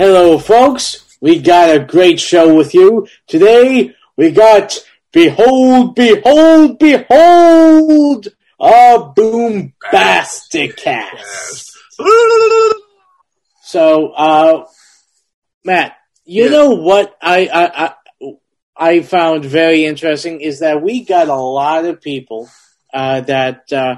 Hello, folks. We got a great show with you. Today, we got Behold, Behold, Behold, a Boombastic cast. So, uh, Matt, you Yeah. know what I, I, I, I found very interesting is that we got a lot of people, uh, that, uh,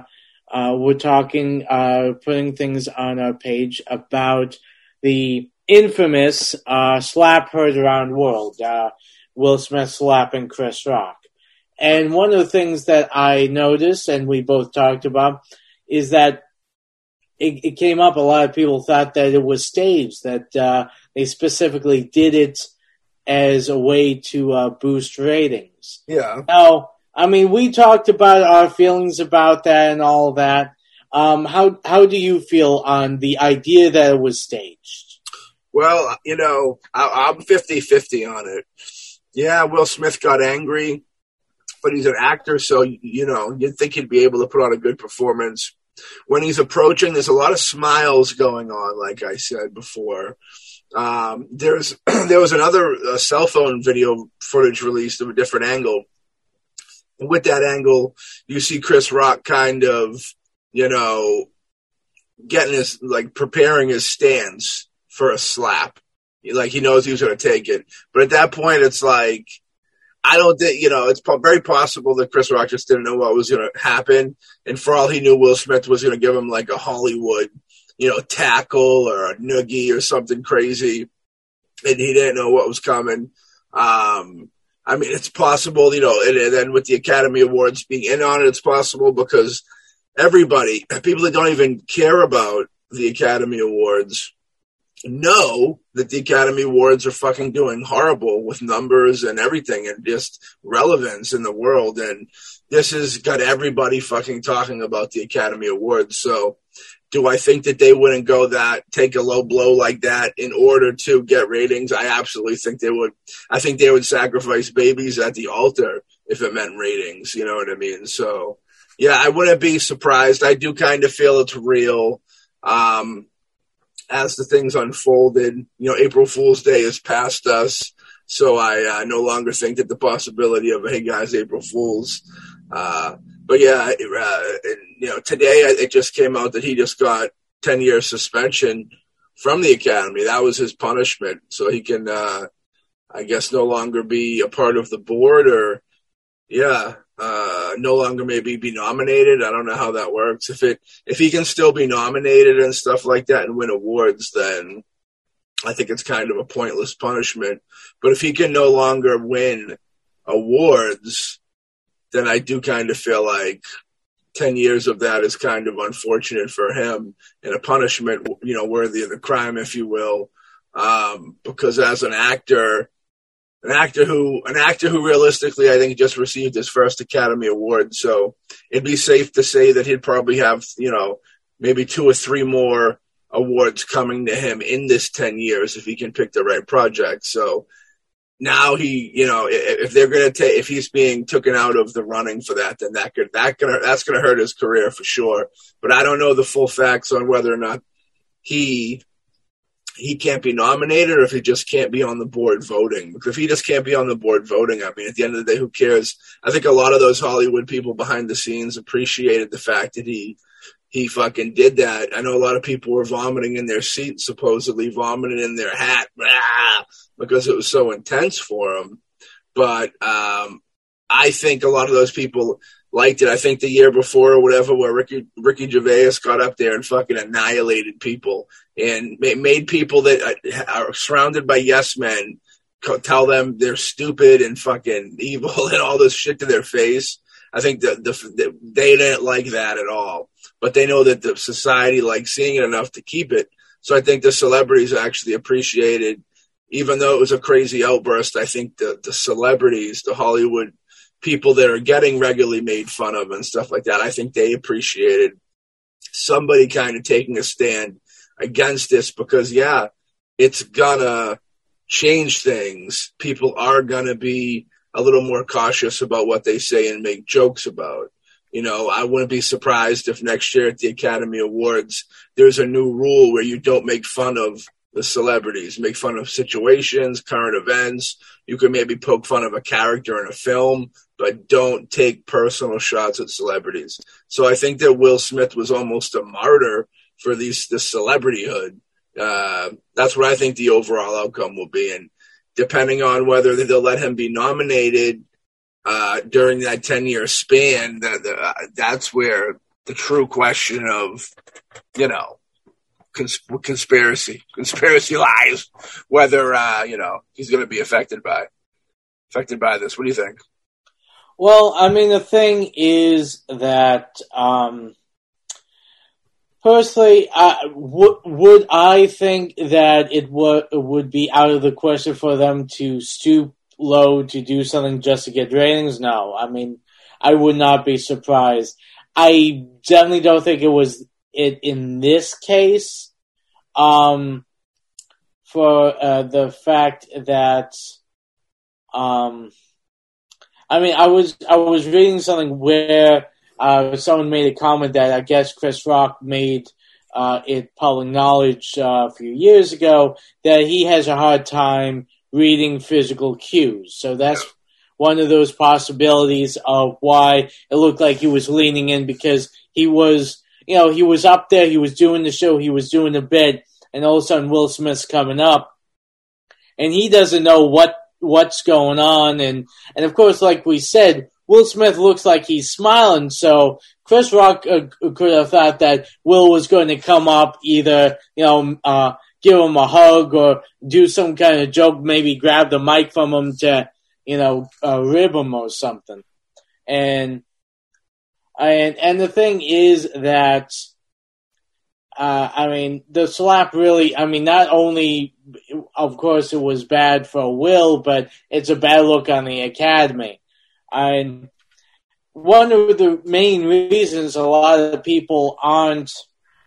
uh, were talking, uh, putting things on our page about the infamous, uh, slap heard around the world, uh, Will Smith slapping Chris Rock. And one of the things that I noticed and we both talked about is that it, it came up. A lot of people thought that it was staged, that uh, they specifically did it as a way to uh, boost ratings. Yeah. Now, I mean, we talked about our feelings about that and all that. Um, how how do you feel on the idea that it was staged? Well, you know, I, I'm 50 50 on it. Yeah, Will Smith got angry, but he's an actor, so, you know, you'd think he'd be able to put on a good performance. When he's approaching, there's a lot of smiles going on, like I said before. Um, there's there was another uh, cell phone video footage released of a different angle. And with that angle, you see Chris Rock kind of, you know, getting his like preparing his stance for a slap. Like he knows he was going to take it, but at that point, it's like I don't think you know. It's very possible that Chris Rock just didn't know what was going to happen, and for all he knew, Will Smith was going to give him like a Hollywood, you know, tackle or a noogie or something crazy, and he didn't know what was coming. Um, I mean, it's possible, you know, and, and then with the Academy Awards being in on it, it's possible because everybody, people that don't even care about the Academy Awards, know that the Academy Awards are fucking doing horrible with numbers and everything and just relevance in the world. And this has got everybody fucking talking about the Academy Awards. So do I think that they wouldn't go that, take a low blow like that in order to get ratings? I absolutely think they would. I think they would sacrifice babies at the altar if it meant ratings. You know what I mean? So yeah, I wouldn't be surprised. I do kind of feel it's real. Um, as the things unfolded, you know, April Fool's Day is past us, so I uh, no longer think that the possibility of hey guys, April Fools. Uh, but yeah, uh, and, you know, today it just came out that he just got ten years suspension from the academy. That was his punishment, so he can, uh, I guess, no longer be a part of the board or yeah, uh, no longer maybe be nominated. I don't know how that works. If it if he can still be nominated and stuff like that and win awards, then I think it's kind of a pointless punishment. But if he can no longer win awards, then I do kind of feel like ten years of that is kind of unfortunate for him and a punishment, you know, worthy of the crime, if you will. Um, because as an actor, an actor who an actor who realistically I think just received his first Academy Award. So it'd be safe to say that he'd probably have, you know, maybe two or three more awards coming to him in this 10 years if he can pick the right project. So now he, you know, if they're to take, if he's being taken out of the running for that, then that could, that gonna, that's to hurt his career for sure. But I don't know the full facts on whether or not he he can't be nominated or if he just can't be on the board voting. Because if he just can't be on the board voting, I mean, at the end of the day, who cares? I think a lot of those Hollywood people behind the scenes appreciated the fact that he he fucking did that. I know a lot of people were vomiting in their seats, supposedly vomiting in their hat, because it was so intense for them. But um, I think a lot of those people liked it. I think the year before or whatever, where Ricky Ricky Gervais got up there and fucking annihilated people and made people that uh, are surrounded by yes men tell them they're stupid and fucking evil and all this shit to their face. I think that the, the, they didn't like that at all, but they know that the society likes seeing it enough to keep it. So I think the celebrities actually appreciated, even though it was a crazy outburst. I think the the celebrities, the Hollywood people that are getting regularly made fun of and stuff like that, I think they appreciated somebody kind of taking a stand against this because yeah, it's gonna change things. People are gonna be a little more cautious about what they say and make jokes about. You know, I wouldn't be surprised if next year at the Academy Awards there's a new rule where you don't make fun of the celebrities, make fun of situations, current events. You can maybe poke fun of a character in a film, but don't take personal shots at celebrities. So I think that Will Smith was almost a martyr for these this celebrityhood. Uh, that's what I think the overall outcome will be, and depending on whether they'll let him be nominated uh, during that ten year span, uh, that's where the true question of you know cons- conspiracy conspiracy lies whether uh, you know he's going to be affected by affected by this. What do you think? Well, I mean, the thing is that um, personally, uh, w- would I think that it w- would be out of the question for them to stoop low to do something just to get ratings? No, I mean, I would not be surprised. I definitely don't think it was it in this case. Um, for uh, the fact that, um, I mean, I was I was reading something where uh, someone made a comment that I guess Chris Rock made uh, it public knowledge uh, a few years ago that he has a hard time reading physical cues. So that's one of those possibilities of why it looked like he was leaning in because he was, you know, he was up there, he was doing the show, he was doing the bit, and all of a sudden Will Smith's coming up, and he doesn't know what what's going on, and and of course, like we said, Will Smith looks like he's smiling, so Chris Rock uh, could have thought that Will was going to come up either, you know, uh, give him a hug or do some kind of joke, maybe grab the mic from him to, you know, uh, rib him or something. And and and the thing is that, uh, I mean, the slap really, I mean, not only, of course, it was bad for Will, but it's a bad look on the Academy. And one of the main reasons a lot of people aren't,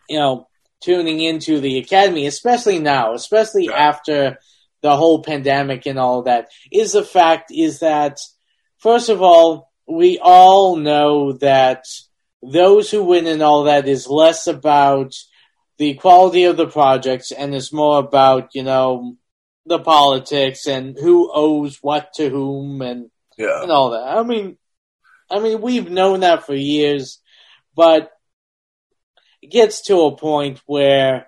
you know, tuning into the academy, especially now, especially after the whole pandemic and all that, is the fact is that first of all, we all know that those who win and all that is less about the quality of the projects and it's more about, you know, the politics and who owes what to whom and yeah. and all that. I mean, I mean, we've known that for years, but it gets to a point where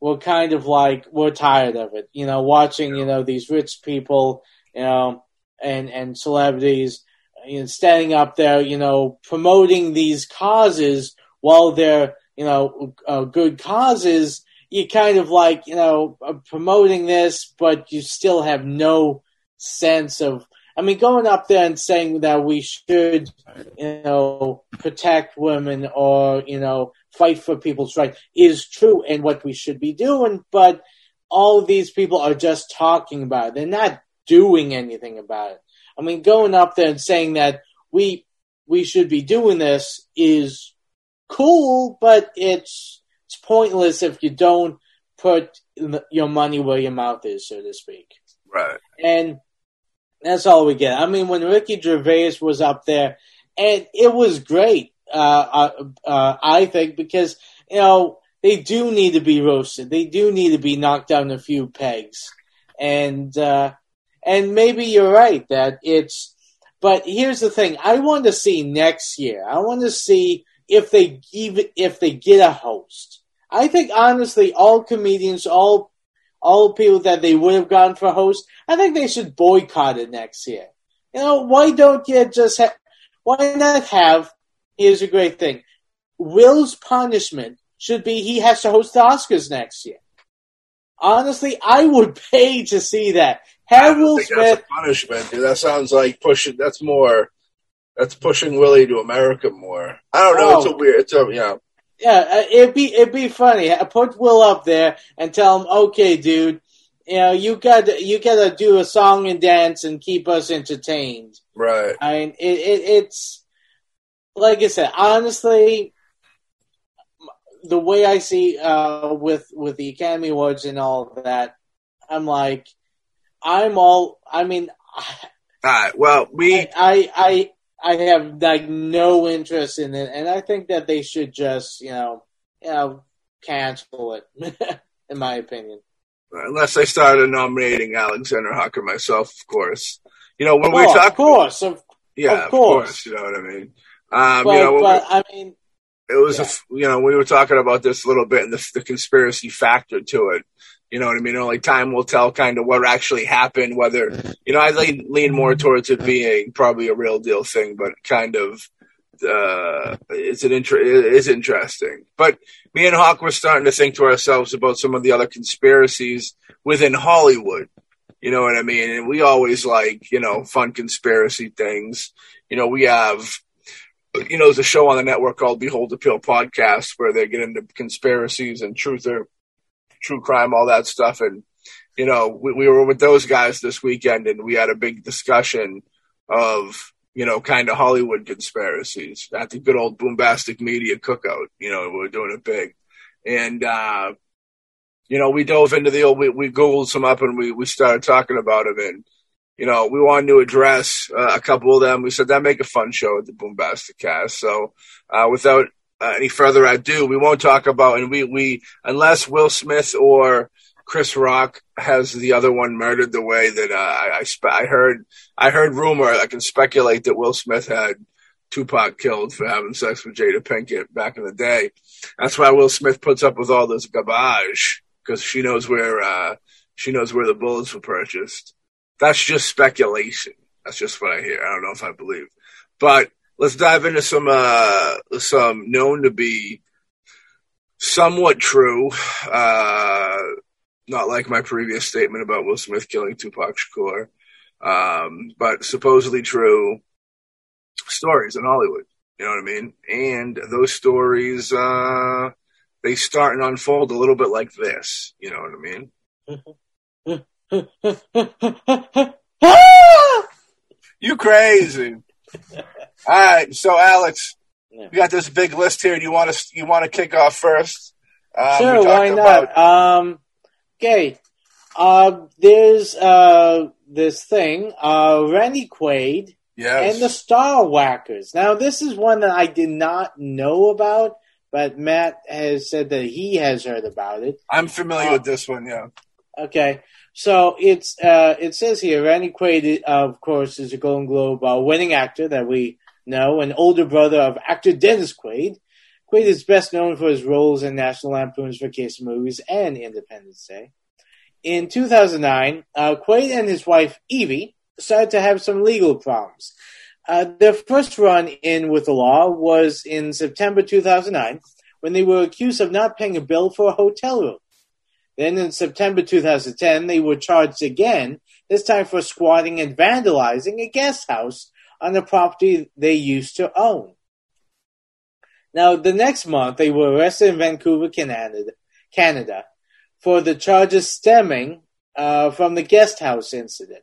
we're kind of like we're tired of it. You know, watching you know these rich people, you know, and and celebrities, you know, standing up there, you know, promoting these causes while they're you know uh, good causes. You kind of like you know uh, promoting this, but you still have no sense of I mean, going up there and saying that we should, you know, protect women or, you know, fight for people's rights is true and what we should be doing, but all these people are just talking about it. They're not doing anything about it. I mean, going up there and saying that we we should be doing this is cool, but it's it's pointless if you don't put your money where your mouth is, so to speak. Right. And that's all we get. I mean, when Ricky Gervais was up there, and it was great. Uh, uh, uh, I think because you know they do need to be roasted. They do need to be knocked down a few pegs, and uh, and maybe you're right that it's. But here's the thing: I want to see next year. I want to see if they even if they get a host. I think honestly, all comedians, all all people that they would have gone for host, I think they should boycott it next year. You know, why don't you just have, why not have, here's a great thing, Will's punishment should be he has to host the Oscars next year. Honestly, I would pay to see that. Have Will Smith. punishment, dude. That sounds like pushing, that's more, that's pushing Willie to America more. I don't know. Oh. It's a weird, it's a, yeah. Yeah, uh, it'd be it'd be funny. Put Will up there and tell him, "Okay, dude, you know you got you got to do a song and dance and keep us entertained." Right. I mean, it, it, it's like I said. Honestly, the way I see uh, with with the Academy Awards and all of that, I'm like, I'm all. I mean, all right. Well, we. I, I, I I have like no interest in it, and I think that they should just, you know, you know, cancel it. in my opinion. Unless I started nominating Alexander Hucker myself, of course. You know, when oh, we talk, of course, of, yeah, of of course. course. You know what I mean? Um, but, you know, but we- I mean, it was Yeah. f you know we were talking about this a little bit and the, the conspiracy factor to it you know what i mean? Only time will tell kind of what actually happened whether you know i lean, lean more towards it being probably a real deal thing but kind of uh it's an inter- it is interesting. But me and hawk were starting to think to ourselves about some of the other conspiracies within hollywood. You know what i mean? And we always like you know fun conspiracy things. You know we have you know, there's a show on the network called Behold the Pale podcast where they get into conspiracies and truth or true crime, all that stuff. And, you know, we, we were with those guys this weekend and we had a big discussion of, you know, kind of Hollywood conspiracies at the good old Boombastic Media cookout. You know, we are doing it big. And, uh, you know, we dove into the old, we, we Googled some up and we, we started talking about them. And, you know, we wanted to address uh, a couple of them. We said that make a fun show at the Boombastic Cast. So, uh, without uh, any further ado, we won't talk about and we we unless Will Smith or Chris Rock has the other one murdered the way that uh, I I, spe- I heard I heard rumor. I can speculate that Will Smith had Tupac killed for having sex with Jada Pinkett back in the day. That's why Will Smith puts up with all this garbage because she knows where uh, she knows where the bullets were purchased that's just speculation. That's just what I hear. I don't know if I believe. But let's dive into some uh some known to be somewhat true. Uh not like my previous statement about Will Smith killing Tupac Shakur. Um, but supposedly true stories in Hollywood. You know what I mean? And those stories uh they start and unfold a little bit like this. You know what I mean? You crazy. All right, so Alex, Yeah. we got this big list here. Do you want to you want to kick off first? Um, sure, we talked why about- not? Um, okay. Uh, there's uh this thing, uh, Randy Quaid yes. and the Star Whackers. Now, this is one that I did not know about, but Matt has said that he has heard about it. I'm familiar uh, with this one. Yeah. Okay, so it's uh, it says here Randy Quaid, of course, is a Golden Globe uh, winning actor that we know, an older brother of actor Dennis Quaid. Quaid is best known for his roles in National Lampoon's Vacation Movies and Independence Day. In 2009, uh, Quaid and his wife Evi started to have some legal problems. Uh, their first run in with the law was in September 2009 when they were accused of not paying a bill for a hotel room. Then in September 2010, they were charged again, this time for squatting and vandalizing a guest house on a property they used to own. Now, the next month, they were arrested in Vancouver, Canada, Canada for the charges stemming uh, from the guest house incident.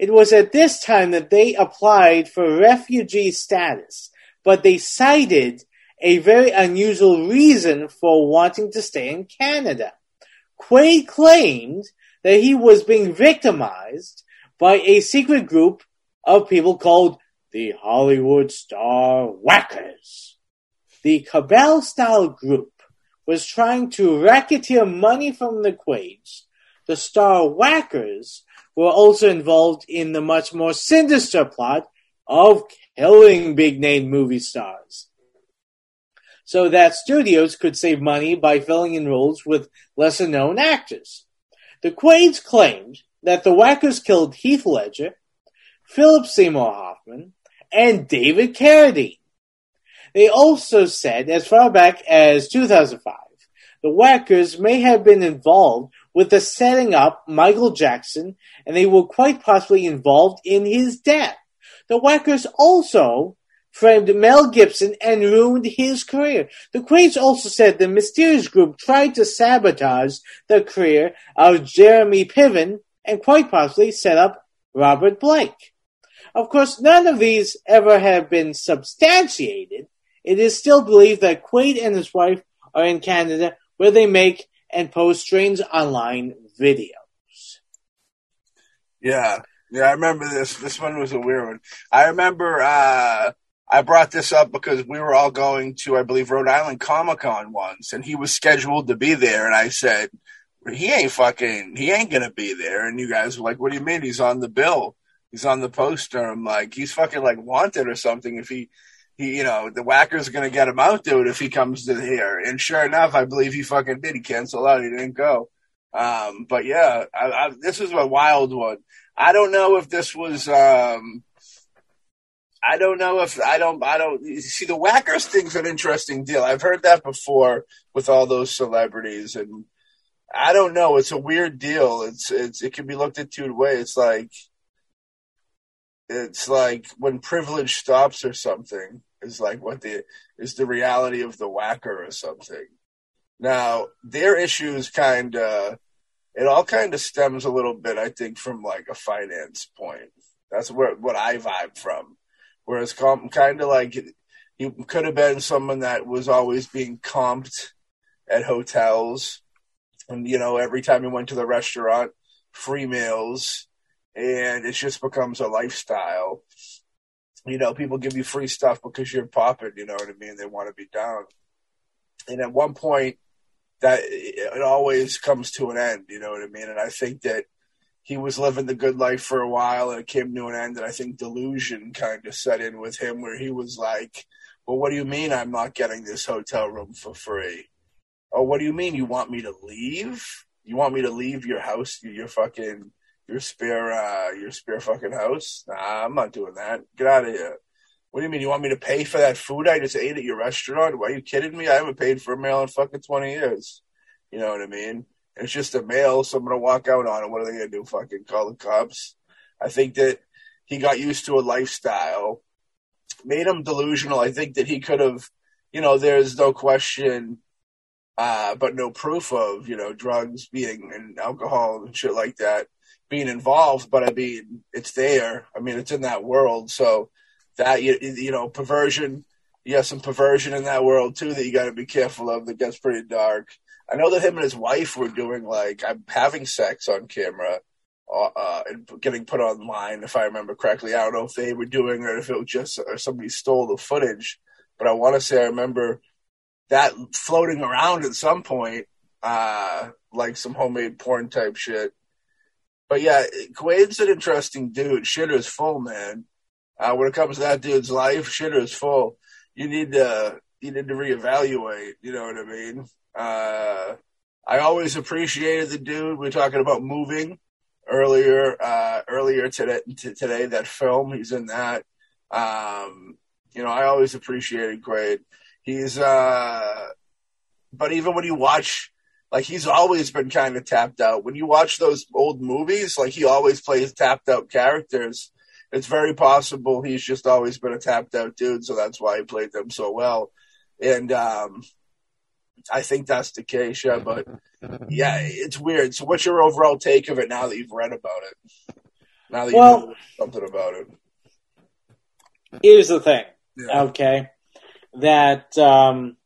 It was at this time that they applied for refugee status, but they cited a very unusual reason for wanting to stay in Canada. Quaid claimed that he was being victimized by a secret group of people called the Hollywood Star Whackers. The cabal style group was trying to racketeer money from the Quaids. The Star Whackers were also involved in the much more sinister plot of killing big name movie stars. So that studios could save money by filling in roles with lesser known actors. The Quaids claimed that the Whackers killed Heath Ledger, Philip Seymour Hoffman, and David Carradine. They also said, as far back as 2005, the Whackers may have been involved with the setting up Michael Jackson, and they were quite possibly involved in his death. The Whackers also framed Mel Gibson and ruined his career. The Quaids also said the mysterious group tried to sabotage the career of Jeremy Piven and quite possibly set up Robert Blake. Of course, none of these ever have been substantiated. It is still believed that Quaid and his wife are in Canada where they make and post strange online videos. Yeah. Yeah, I remember this. This one was a weird one. I remember uh I brought this up because we were all going to, I believe, Rhode Island Comic Con once, and he was scheduled to be there, and I said, he ain't fucking, he ain't gonna be there. And you guys were like, what do you mean? He's on the bill. He's on the poster. I'm like, he's fucking like wanted or something. If he, he, you know, the whacker's gonna get him out, dude, if he comes to here. And sure enough, I believe he fucking did. He canceled out. He didn't go. Um, but yeah, I, I, this is a wild one. I don't know if this was, um, I don't know if I don't I don't see the whackers thing's an interesting deal. I've heard that before with all those celebrities and I don't know. It's a weird deal. It's it's it can be looked at two ways. It's like it's like when privilege stops or something is like what the is the reality of the whacker or something. Now their issues kind of it all kind of stems a little bit, I think, from like a finance point. That's where what I vibe from Whereas kind of like he could have been someone that was always being comped at hotels, and you know every time he went to the restaurant, free meals, and it just becomes a lifestyle. You know, people give you free stuff because you're popping. You know what I mean? They want to be down, and at one point, that it always comes to an end. You know what I mean? And I think that he was living the good life for a while and it came to an end. And I think delusion kind of set in with him where he was like, well, what do you mean I'm not getting this hotel room for free? Oh, what do you mean you want me to leave? You want me to leave your house, your fucking, your spare, uh, your spare fucking house? Nah, I'm not doing that. Get out of here. What do you mean? You want me to pay for that food I just ate at your restaurant? Why are you kidding me? I haven't paid for a meal in fucking 20 years. You know what I mean? It's just a male, so I'm gonna walk out on it. What are they gonna do? Fucking call the cops? I think that he got used to a lifestyle, made him delusional. I think that he could have, you know, there's no question, uh, but no proof of, you know, drugs being and alcohol and shit like that being involved. But I mean, it's there. I mean, it's in that world. So that you, you know, perversion. You have some perversion in that world too that you got to be careful of. That gets pretty dark. I know that him and his wife were doing like I'm having sex on camera uh, uh, and getting put online, if I remember correctly. I don't know if they were doing or if it was just or somebody stole the footage, but I want to say I remember that floating around at some point, uh, like some homemade porn type shit. But yeah, Quaid's an interesting dude. Shitter's full, man. Uh, when it comes to that dude's life, shitter's full. You need to you need to reevaluate. You know what I mean? Uh, I always appreciated the dude. We are talking about moving earlier, uh, earlier today, today, that film, he's in that. Um, you know, I always appreciated Quaid. He's, uh, but even when you watch, like he's always been kind of tapped out. When you watch those old movies, like he always plays tapped out characters. It's very possible he's just always been a tapped out dude, so that's why he played them so well. And um, I think that's the case, yeah. But yeah, it's weird. So, what's your overall take of it now that you've read about it? Now that you know something about it. Here's the thing, yeah. okay? That um,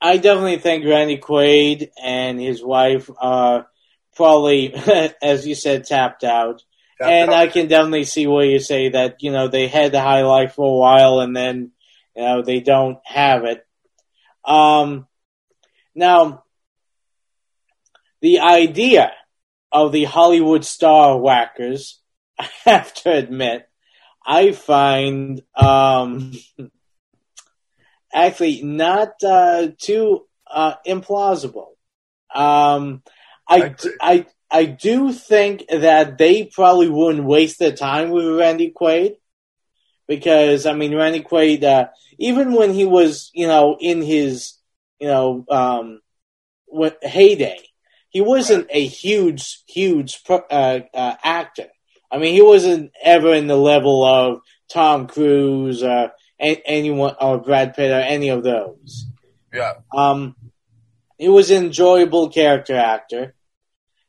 I definitely think Randy Quaid and his wife are probably, as you said, tapped out. Tapped and out. I can definitely see where you say that, you know, they had the high life for a while and then, you know, they don't have it. Um, now, the idea of the Hollywood star whackers, I have to admit, I find um, actually not uh, too uh, implausible. Um, I, I, I do think that they probably wouldn't waste their time with Randy Quaid because I mean Randy Quaid, uh, even when he was you know in his you know um, heyday, he wasn't a huge huge uh, uh, actor. I mean, he wasn't ever in the level of Tom Cruise or anyone or Brad Pitt or any of those. Yeah. Um, he was an enjoyable character actor.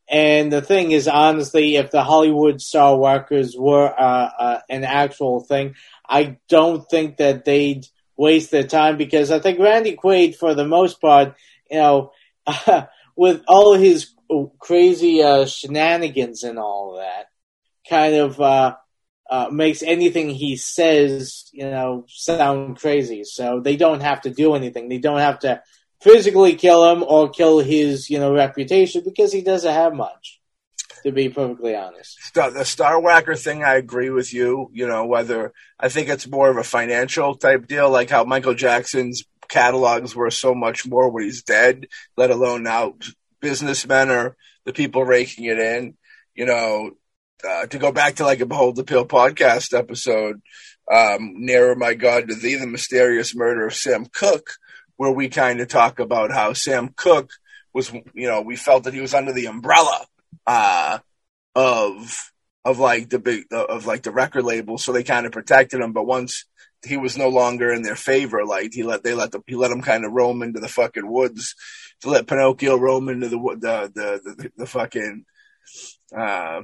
And the thing is, honestly, if the Hollywood star workers were uh, uh, an actual thing, I don't think that they'd waste their time because I think Randy Quaid, for the most part, you know, uh, with all his crazy uh, shenanigans and all that, kind of uh, uh, makes anything he says, you know, sound crazy. So they don't have to do anything. They don't have to physically kill him or kill his, you know, reputation because he doesn't have much. To be perfectly honest, the Star Whacker thing, I agree with you. You know, whether I think it's more of a financial type deal, like how Michael Jackson's catalogs were so much more when he's dead, let alone now businessmen are the people raking it in. You know, uh, to go back to like a Behold the Pill podcast episode, um, Nearer My God to Thee, the mysterious murder of Sam Cooke, where we kind of talk about how Sam Cooke was, you know, we felt that he was under the umbrella uh, of of like the big of like the record label, so they kind of protected him. But once he was no longer in their favor, like he let they let the he let him kind of roam into the fucking woods to let Pinocchio roam into the the the the, the fucking uh,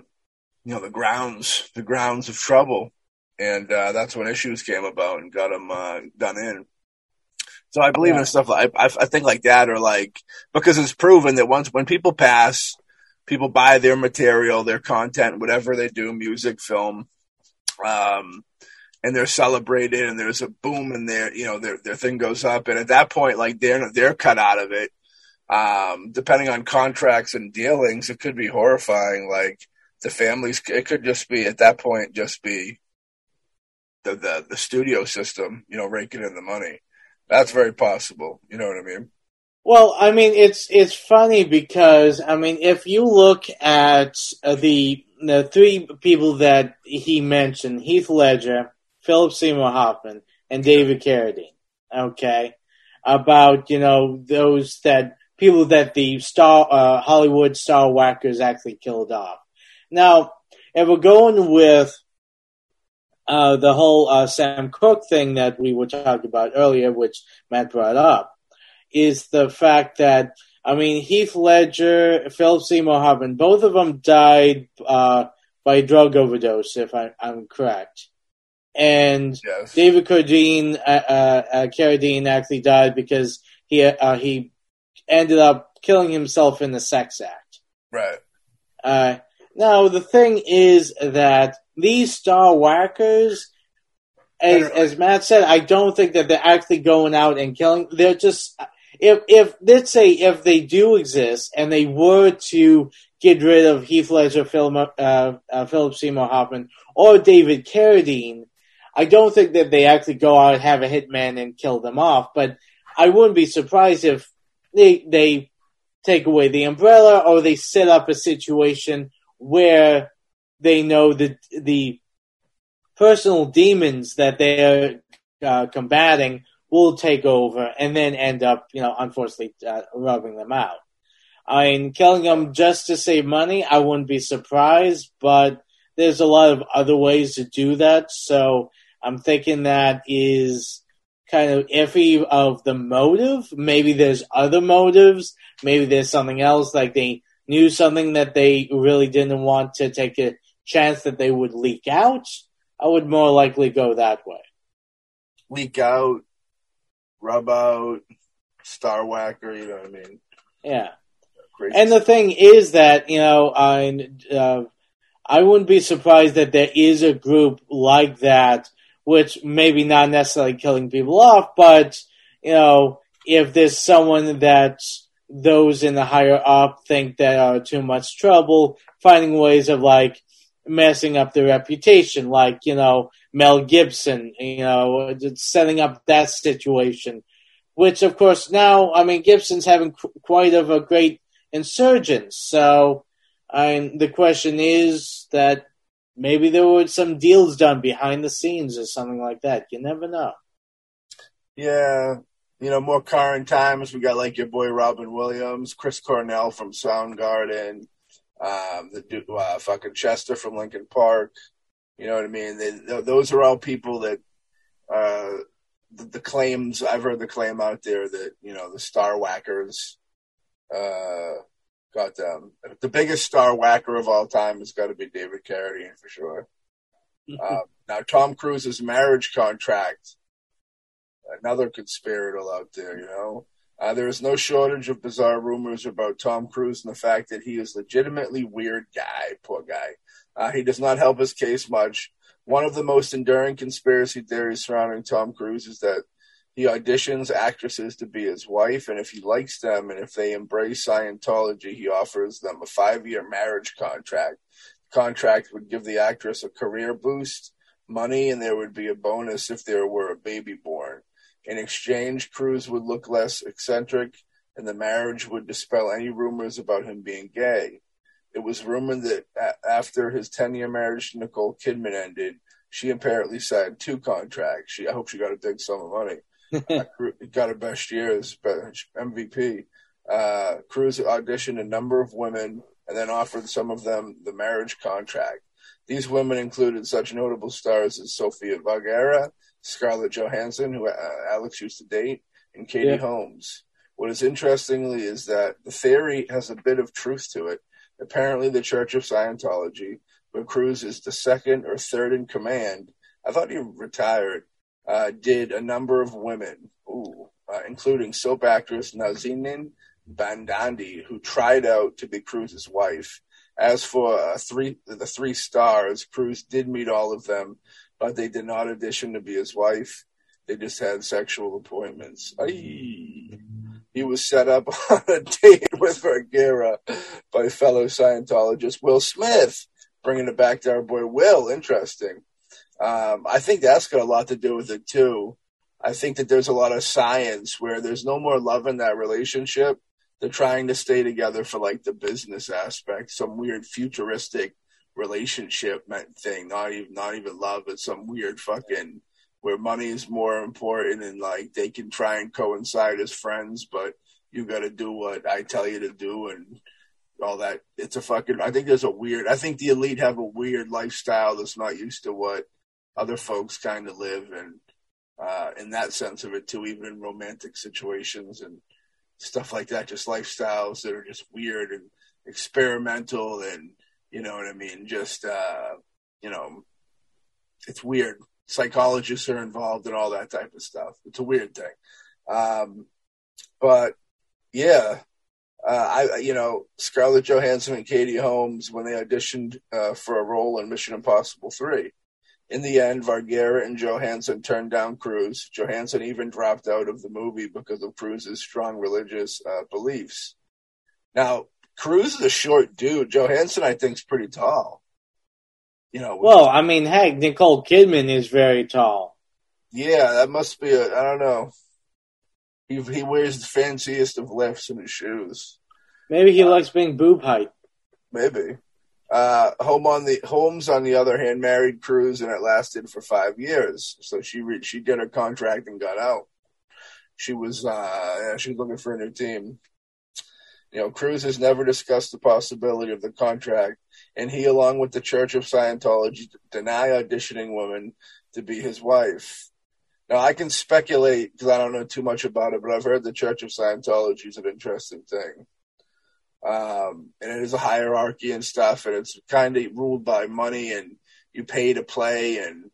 you know the grounds the grounds of trouble, and uh, that's when issues came about and got him uh, done in. So I believe yeah. in stuff like I, I think like that, or like because it's proven that once when people pass, people buy their material, their content, whatever they do, music, film, um, and they're celebrated, and there's a boom, and their you know their their thing goes up, and at that point, like they're they're cut out of it. Um, depending on contracts and dealings, it could be horrifying. Like the families, it could just be at that point just be the the, the studio system, you know, raking in the money. That's very possible. You know what I mean? Well, I mean, it's it's funny because I mean, if you look at uh, the the three people that he mentioned, Heath Ledger, Philip Seymour Hoffman, and David Carradine, okay, about you know those that people that the star uh, Hollywood star whackers actually killed off. Now, if we're going with uh, the whole uh, Sam Cooke thing that we were talking about earlier, which Matt brought up is the fact that I mean Heath Ledger, Philip Seymour Hoffman, both of them died uh, by drug overdose, if I, am correct. And yes. David Carradine, uh, uh, uh, Carradine actually died because he uh, he ended up killing himself in the sex act. Right. Uh, now the thing is that these star whackers, as, as Matt said, I don't think that they're actually going out and killing. They're just if if let's say if they do exist and they were to get rid of Heath Ledger, Philip, uh, uh, Philip Seymour Hoffman, or David Carradine, I don't think that they actually go out and have a hitman and kill them off. But I wouldn't be surprised if they they take away the umbrella or they set up a situation where they know that the personal demons that they are uh, combating will take over and then end up, you know, unfortunately uh, rubbing them out. I mean, killing them just to save money, I wouldn't be surprised, but there's a lot of other ways to do that. So I'm thinking that is kind of iffy of the motive. Maybe there's other motives. Maybe there's something else, like they knew something that they really didn't want to take a chance that they would leak out. I would more likely go that way. Leak out rub out, star whacker, you know what I mean? Yeah. Crazy and the thing is that, you know, I, uh, I wouldn't be surprised that there is a group like that, which maybe not necessarily killing people off, but, you know, if there's someone that those in the higher up think that are too much trouble, finding ways of like messing up their reputation, like, you know, Mel Gibson, you know, setting up that situation, which of course now, I mean, Gibson's having quite of a great insurgence. So, I mean, the question is that maybe there were some deals done behind the scenes or something like that. You never know. Yeah. You know, more current times, we got like your boy Robin Williams, Chris Cornell from Soundgarden, um, the uh, fucking Chester from Linkin Park. You know what I mean? They, those are all people that uh, the, the, claims I've heard the claim out there that you know the star whackers uh, got them. The biggest star whacker of all time has got to be David Carradine for sure. uh, now Tom Cruise's marriage contract, another conspirator out there. You know, uh, there is no shortage of bizarre rumors about Tom Cruise and the fact that he is legitimately weird guy. Poor guy. Uh, he does not help his case much. One of the most enduring conspiracy theories surrounding Tom Cruise is that He auditions actresses to be his wife, and if he likes them and if they embrace Scientology, he offers them a five year marriage contract. The contract would give the actress a career boost, money, and there would be a bonus if there were a baby born. In exchange, Cruise would look less eccentric, and the marriage would dispel any rumors about him being gay. It was rumored that a- after his 10 year marriage to Nicole Kidman ended, she apparently signed two contracts. She, I hope she got a big sum of money. got her best years, MVP. Uh, Cruise auditioned a number of women and then offered some of them the marriage contract. These women included such notable stars as Sofia Vergara, Scarlett Johansson, who uh, Alex used to date, and Katie Yeah. Holmes. What is interestingly is that the theory has a bit of truth to it. Apparently, the Church of Scientology, where Cruise is the second or third in command, I thought he retired, uh, did a number of women, ooh, uh, including soap actress Nazanin Boniadi, who tried out to be Cruise's wife. As for uh, three, the three stars, Cruise did meet all of them, but they did not audition to be his wife. They just had sexual appointments. He was set up on a date with Vergara by fellow Scientologist Will Smith, bringing it back to our boy Will. Interesting. Um, I think that's got a lot to do with it too. I think that there's a lot of science where there's no more love in that relationship. They're trying to stay together for like the business aspect, some weird futuristic relationship thing. Not even not even love, it's some weird fucking where money is more important and like they can try and coincide as friends, but you got to do what I tell you to do and all that. It's a fucking. I think there's a weird. I think the elite have a weird lifestyle that's not used to what other folks kind of live and uh, in that sense of it too, even in romantic situations and stuff like that. Just lifestyles that are just weird and experimental and you know what I mean. Just uh, you know, it's weird. Psychologists are involved and all that type of stuff. It's a weird thing. Um, but yeah, uh, I you know Scarlett Johansson and Katie Holmes when they auditioned uh, for a role in Mission Impossible Three. In the end, Vergara and Johansson turned down Cruise. Johansson even dropped out of the movie because of Cruise's strong religious uh, beliefs. Now, Cruise is a short dude. Johansson, I think, is pretty tall. You know, Well, I mean, heck, Nicole Kidman is very tall. yeah, that must be a. I don't know. He he wears the fanciest of lifts in his shoes. Maybe he likes being boob height. Maybe. Uh, Home on the Holmes, on the other hand, married Cruise, and it lasted for five years. So she re- she did her contract and got out. She was uh, yeah, she was looking for a new team. You know, Cruise has never discussed the possibility of the contract, and he, along with the Church of Scientology, deny auditioning women to be his wife. Now, I can speculate because I don't know too much about it, but I've heard the Church of Scientology is an interesting thing um, and it is a hierarchy and stuff, and it's kind of ruled by money, and you pay to play, and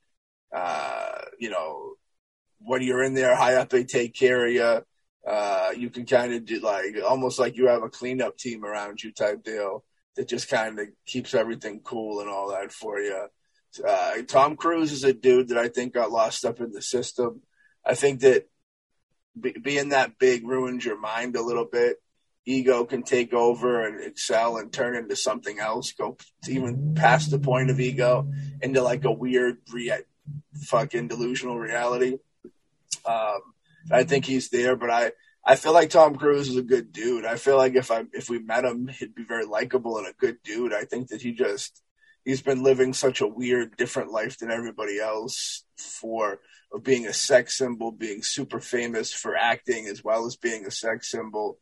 uh, you know when you're in there high up, they take care of you. Uh, you can kind of do like almost like you have a cleanup team around you type deal that just kind of keeps everything cool and all that for you. Uh, Tom Cruise is a dude that I think got lost up in the system. I think that be, being that big ruins your mind a little bit ego can take over and excel and turn into something else, go even past the point of ego into like a weird, rea- fucking delusional reality. Um, I think he's there, but I, I feel like Tom Cruise is a good dude. I feel like if I if we met him, he'd be very likable and a good dude. I think that he just he's been living such a weird, different life than everybody else for of being a sex symbol, being super famous for acting as well as being a sex symbol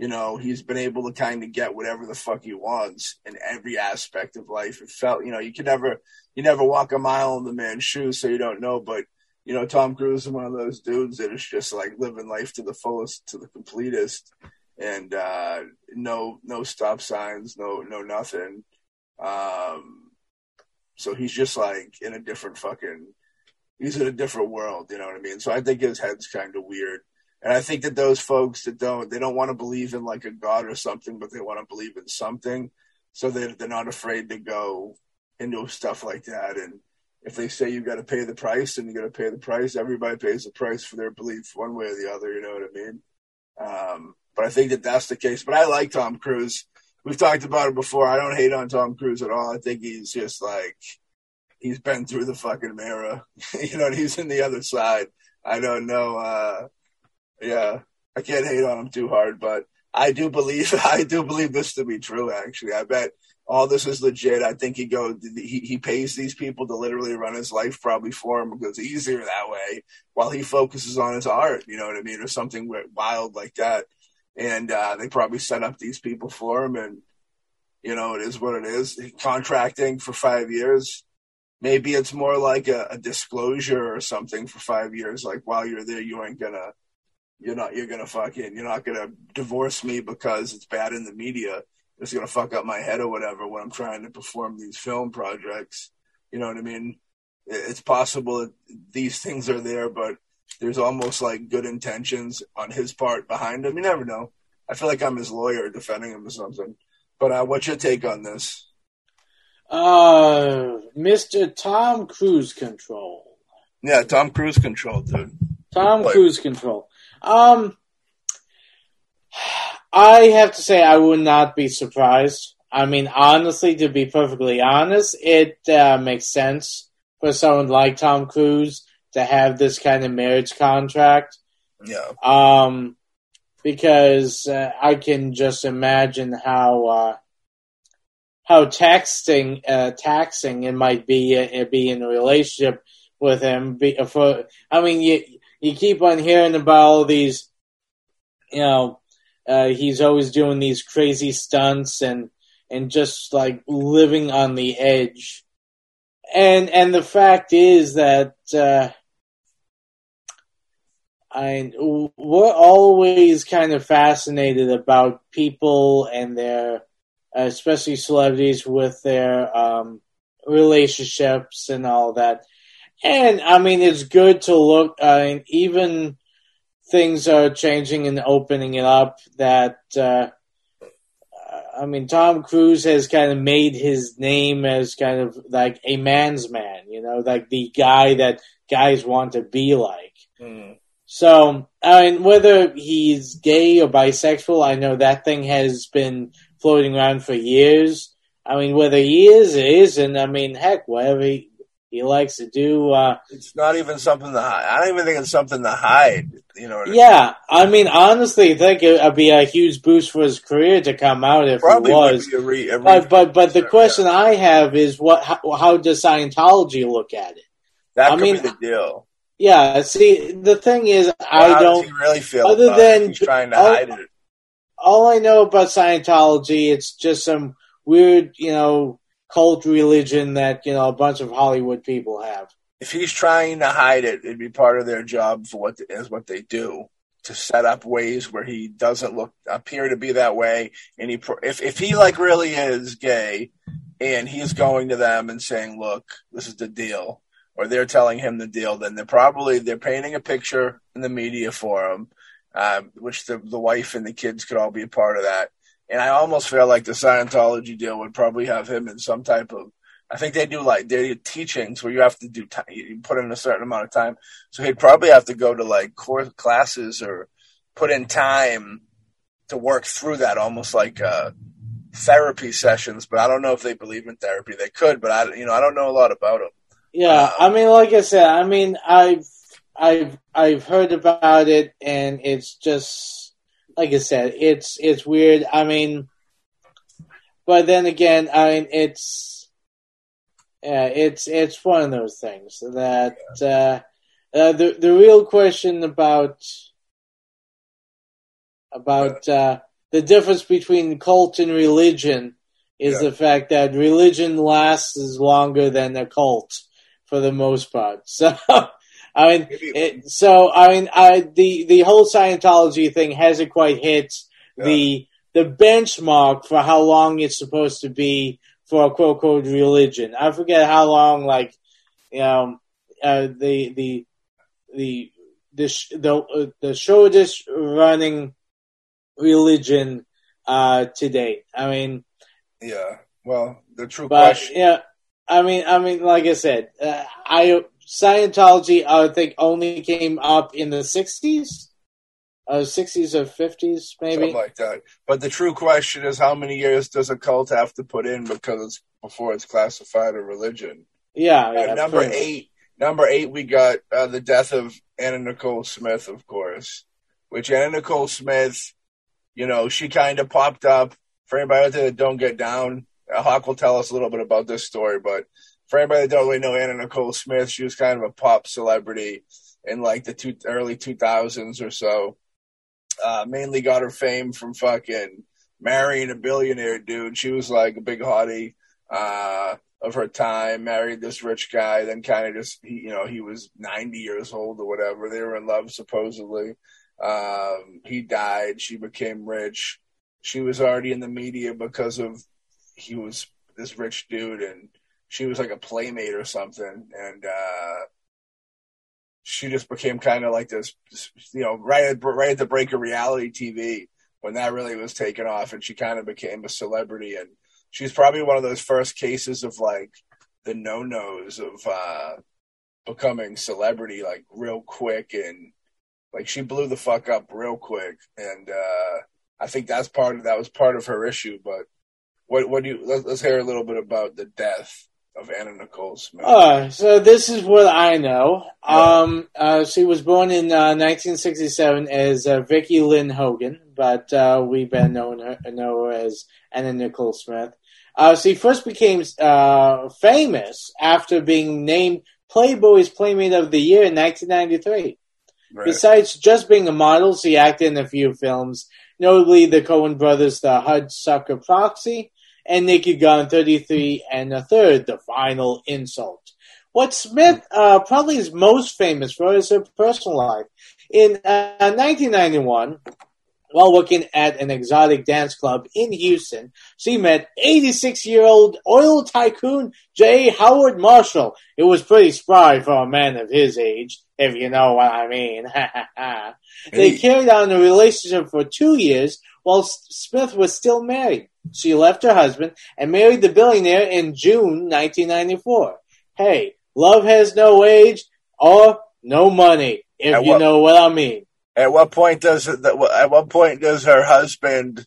you know, he's been able to kind of get whatever the fuck he wants in every aspect of life. It felt, you know, you can never, you never walk a mile in the man's shoes, so you don't know. But, you know, Tom Cruise is one of those dudes that is just like living life to the fullest, to the completest, and uh, no, no stop signs, no, no nothing. Um, so he's just like in a different fucking, he's in a different world, you know what I mean? So I think his head's kind of weird. And I think that those folks that don't, they don't want to believe in like a God or something, but they want to believe in something. So they're, they're not afraid to go into stuff like that and, if they say you got to pay the price, and you got to pay the price. Everybody pays the price for their belief, one way or the other. You know what I mean? Um, but I think that that's the case. But I like Tom Cruise. We've talked about it before. I don't hate on Tom Cruise at all. I think he's just like he's been through the fucking mirror. you know, he's in the other side. I don't know. Uh, yeah, I can't hate on him too hard, but I do believe I do believe this to be true. Actually, I bet all this is legit. I think he go he he pays these people to literally run his life probably for him because it's easier that way while he focuses on his art. You know what I mean, or something wild like that. And uh, they probably set up these people for him, and you know it is what it is. Contracting for five years. Maybe it's more like a, a disclosure or something for five years. Like while you're there, you ain't gonna you're not you're gonna fucking you're not gonna divorce me because it's bad in the media it's gonna fuck up my head or whatever when I'm trying to perform these film projects. You know what I mean? It's possible that these things are there, but there's almost like good intentions on his part behind him. You never know. I feel like I'm his lawyer defending him or something. But uh, what's your take on this? Uh, Mr. Tom Cruise Control. Yeah, Tom Cruise Control, dude. Tom Cruise Control. Um, I have to say, I would not be surprised. I mean, honestly, to be perfectly honest, it uh, makes sense for someone like Tom Cruise to have this kind of marriage contract. Yeah. Um, because uh, I can just imagine how uh, how taxing uh, taxing it might be uh, be in a relationship with him. Be, for I mean, you you keep on hearing about all these, you know, uh, he's always doing these crazy stunts and and just like living on the edge. And and the fact is that uh, I we're always kind of fascinated about people and their, especially celebrities with their um, relationships and all that. And I mean, it's good to look. I mean, even things are changing and opening it up. That uh, I mean, Tom Cruise has kind of made his name as kind of like a man's man. You know, like the guy that guys want to be like. Mm. So, I mean, whether he's gay or bisexual, I know that thing has been floating around for years. I mean, whether he is or isn't, I mean, heck, whatever he, he likes to do. Uh, it's not even something to hide. I don't even think it's something to hide. You know. yeah, I mean, honestly, I think it would be a huge boost for his career to come out if Probably it was. A re, a but but but the question yeah. I have is what? How, how, does Scientology look at it? That I mean, the deal. Yeah. See, the thing is, well, I don't really feel other than trying to all, hide it. All I know about Scientology, it's just some weird, you know, cult religion that you know a bunch of Hollywood people have. If he's trying to hide it, it'd be part of their job for what is what they do to set up ways where he doesn't look appear to be that way. And he if if he like really is gay, and he's going to them and saying, "Look, this is the deal," or they're telling him the deal, then they're probably they're painting a picture in the media for him, um, which the the wife and the kids could all be a part of that and I almost feel like the Scientology deal would probably have him in some type of. I think they do like they do teachings where you have to do time, you put in a certain amount of time. So he'd probably have to go to like course classes or put in time to work through that, almost like uh, therapy sessions. But I don't know if they believe in therapy. They could, but I you know I don't know a lot about them. Yeah, um, I mean, like I said, I mean, I've I've I've heard about it, and it's just like I said, it's it's weird. I mean, but then again, I mean, it's yeah, it's it's one of those things that uh, uh, the the real question about about uh, the difference between cult and religion is yeah. the fact that religion lasts longer than a cult for the most part. So I mean, it, so I mean, I, the the whole Scientology thing hasn't quite hit yeah. the the benchmark for how long it's supposed to be for a quote unquote religion. I forget how long, like, you know, uh, the the the the the, uh, the shortest running religion uh, to date. I mean, yeah. Well, the true but, question. Yeah, I mean, I mean, like I said, uh, I Scientology, I think, only came up in the '60s, uh, '60s or '50s, maybe something like that. But the true question is, how many years does a cult have to put in because it's before it's classified a religion? Yeah, yeah number eight. Number eight, we got uh, the death of Anna Nicole Smith, of course. Which Anna Nicole Smith, you know, she kind of popped up. For anybody out there that don't get down, uh, Hawk will tell us a little bit about this story. But for anybody that don't really know Anna Nicole Smith, she was kind of a pop celebrity in like the two, early 2000s or so. Uh, mainly got her fame from fucking marrying a billionaire dude. She was like a big hottie. Uh, of her time, married this rich guy, then kind of just, he, you know, he was 90 years old or whatever. They were in love, supposedly. Um, he died. She became rich. She was already in the media because of he was this rich dude and she was like a playmate or something. And, uh, she just became kind of like this, you know, right at, right at the break of reality TV when that really was taken off and she kind of became a celebrity and, she's probably one of those first cases of like the no nos of uh, becoming celebrity like real quick and like she blew the fuck up real quick and uh, I think that's part of that was part of her issue. But what what do you let, us hear a little bit about the death of Anna Nicole Smith. Uh, so this is what I know. Um, uh, she was born in uh, 1967 as uh, Vicki Lynn Hogan, but uh, we've been known her, know her as Anna Nicole Smith. Uh, she first became uh, famous after being named Playboy's Playmate of the Year in 1993. Right. Besides just being a model, she acted in a few films, notably the Coen brothers' The Hudsucker Proxy and Naked Gun 33 and a third, The Final Insult. What Smith uh, probably is most famous for is her personal life. In uh, 1991, while working at an exotic dance club in Houston, she met 86 year old oil tycoon J. Howard Marshall. It was pretty spry for a man of his age, if you know what I mean. they carried on a relationship for two years while Smith was still married. She left her husband and married the billionaire in June 1994. Hey, love has no age or no money, if at you know what I mean. At what point does it, at what point does her husband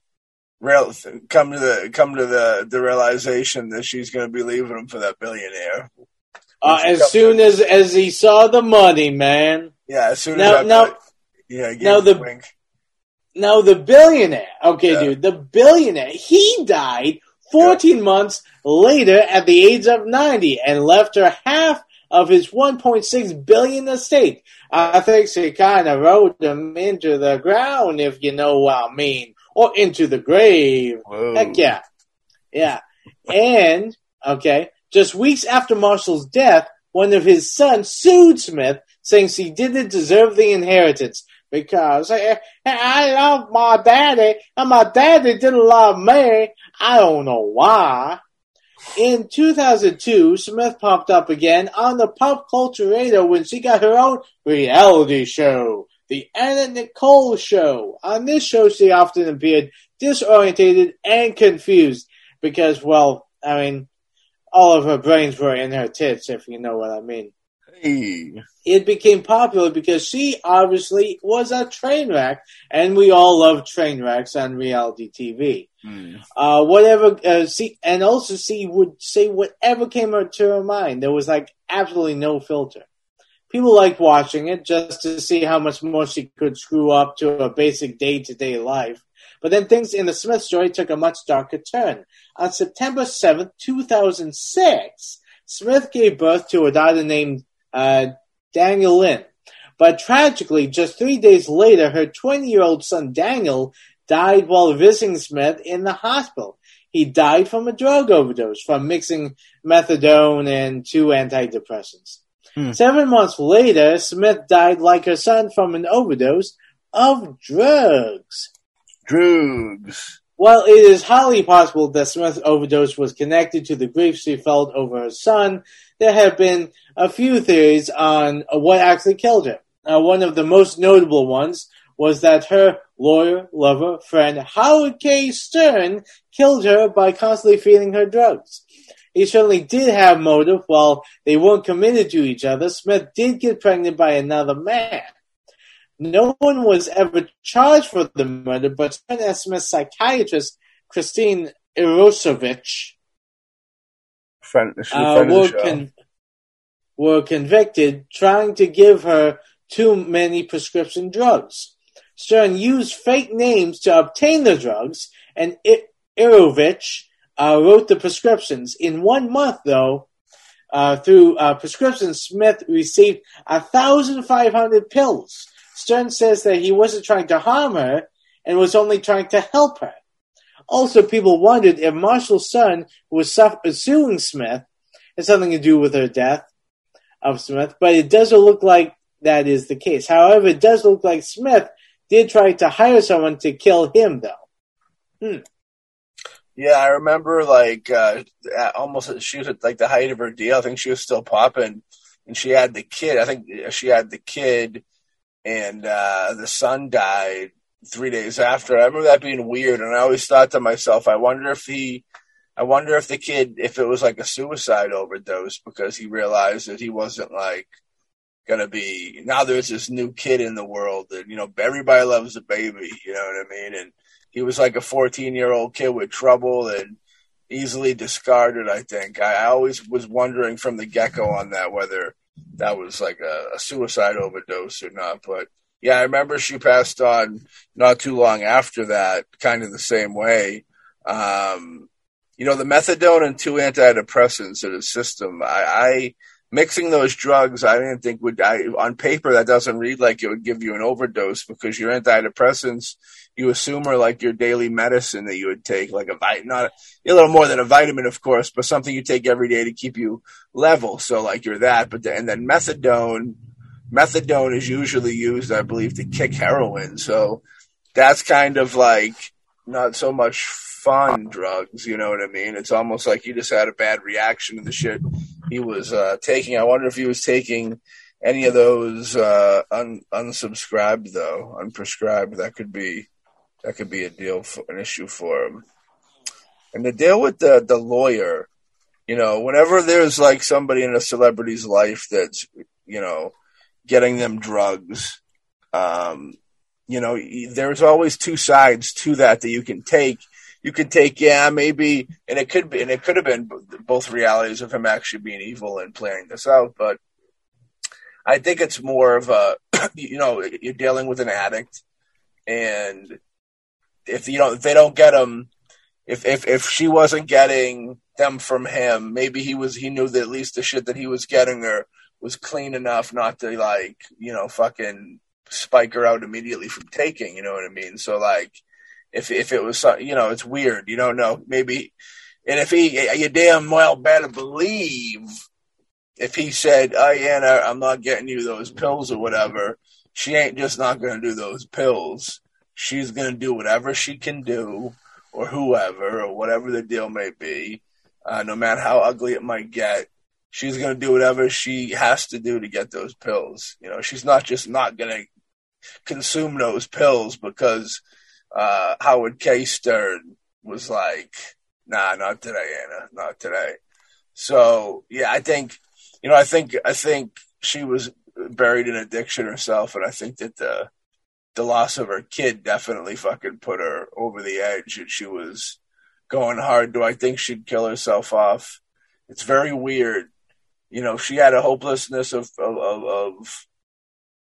real, come to the come to the, the realization that she's going to be leaving him for that billionaire? Uh, as soon as as he saw the money, man. Yeah, as soon now, as now, yeah, now the wink. Now the billionaire. Okay, yeah. dude, the billionaire. He died 14 yeah. months later at the age of 90 and left her half of his 1.6 billion estate. I think she kind of rode him into the ground, if you know what I mean, or into the grave. Whoa. Heck yeah, yeah. And okay, just weeks after Marshall's death, one of his sons sued Smith, saying she didn't deserve the inheritance because I, I love my daddy and my daddy didn't love me. I don't know why. In 2002, Smith popped up again on the pop culture radar when she got her own reality show, The Anna Nicole Show. On this show, she often appeared disorientated and confused because, well, I mean, all of her brains were in her tits, if you know what I mean. Hey. It became popular because she obviously was a train wreck, and we all love train wrecks on reality TV. Mm. Uh, whatever, uh, see, and also she would say whatever came to her mind. There was like absolutely no filter. People liked watching it just to see how much more she could screw up to a basic day to day life. But then things in the Smith story took a much darker turn. On September 7th, 2006, Smith gave birth to a daughter named uh, Dannielynn. But tragically, just three days later, her 20 year old son Daniel died while visiting Smith in the hospital. He died from a drug overdose from mixing methadone and two antidepressants. Hmm. Seven months later, Smith died like her son from an overdose of drugs. Drugs. While it is highly possible that Smith's overdose was connected to the grief she felt over her son, there have been a few theories on what actually killed her. Uh, one of the most notable ones was that her lawyer, lover, friend Howard K. Stern killed her by constantly feeding her drugs. he certainly did have motive. While they weren't committed to each other, Smith did get pregnant by another man. No one was ever charged for the murder, but Smith's psychiatrist, Khristine Eroshevich, friend, uh, were, con- were convicted trying to give her too many prescription drugs. Stern used fake names to obtain the drugs, and Irovich uh, wrote the prescriptions. In one month, though, uh, through uh, prescriptions, Smith received 1,500 pills. Stern says that he wasn't trying to harm her and was only trying to help her. Also, people wondered if Marshall's son, who was suing Smith, had something to do with her death of Smith, but it doesn't look like that is the case. However, it does look like Smith did try to hire someone to kill him, though. Hmm. Yeah, I remember like uh, almost she was at like the height of her deal. I think she was still popping, and she had the kid. I think she had the kid, and uh, the son died three days after. I remember that being weird, and I always thought to myself, I wonder if he, I wonder if the kid, if it was like a suicide overdose because he realized that he wasn't like gonna be. Now there's this new kid in the world, and you know everybody loves a baby. You know what I mean? And he was like a 14 year old kid with trouble and easily discarded. I think I, I always was wondering from the get go on that whether that was like a, a, suicide overdose or not. But yeah, I remember she passed on not too long after that, kind of the same way. Um, you know, the methadone and two antidepressants in his system. I, I mixing those drugs, I didn't think would. I, on paper, that doesn't read like it would give you an overdose because your antidepressants you assume are like your daily medicine that you would take, like a vitamin, not a, a little more than a vitamin, of course, but something you take every day to keep you level. So like you're that, but the, and then methadone, methadone is usually used, I believe, to kick heroin. So that's kind of like not so much fun drugs, you know what I mean? It's almost like he just had a bad reaction to the shit he was uh, taking. I wonder if he was taking any of those uh, un- unsubscribed though, unprescribed. That could be that could be a deal for an issue for him. And the deal with the the lawyer, you know, whenever there's like somebody in a celebrity's life that's you know getting them drugs, um, you know, there's always two sides to that that you can take. You can take, yeah, maybe, and it could be, and it could have been both realities of him actually being evil and playing this out, but I think it's more of a, you know, you're dealing with an addict, and if you know if they don't get them, if if if she wasn't getting them from him, maybe he was he knew that at least the shit that he was getting her was clean enough not to like you know fucking spike her out immediately from taking. You know what I mean? So like if if it was you know it's weird. You don't know maybe. And if he, you damn well better believe, if he said, "Oh no, I'm not getting you those pills or whatever," she ain't just not to do those pills she's to do whatever she can do, or whoever, or whatever the deal may be, uh, no matter how ugly it might get. She's going to do whatever she has to do to get those pills. You know, she's not just not going to consume those pills because uh, Howard K. Stern was like, "Nah, not today, Anna, not today." So yeah, I think, you know, I think I think she was buried in addiction herself, and I think that the the loss of her kid definitely fucking put her over the edge and she was going hard. Do I think she'd kill herself off? It's very weird. You know, she had a hopelessness of of of,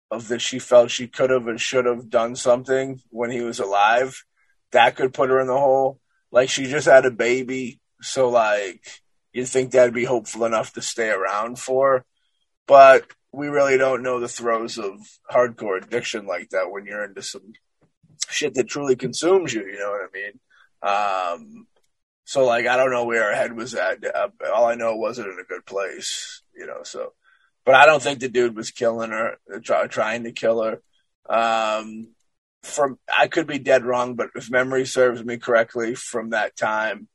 of that she felt she could have and should have done something when he was alive. That could put her in the hole. Like she just had a baby, so like you'd think that'd be hopeful enough to stay around for. But we really don't know the throes of hardcore addiction like that when you're into some shit that truly consumes you. You know what I mean? Um, so like, I don't know where her head was at. Uh, all I know wasn't in a good place, you know, so, but I don't think the dude was killing her, try, trying to kill her. Um, from, I could be dead wrong, but if memory serves me correctly from that time,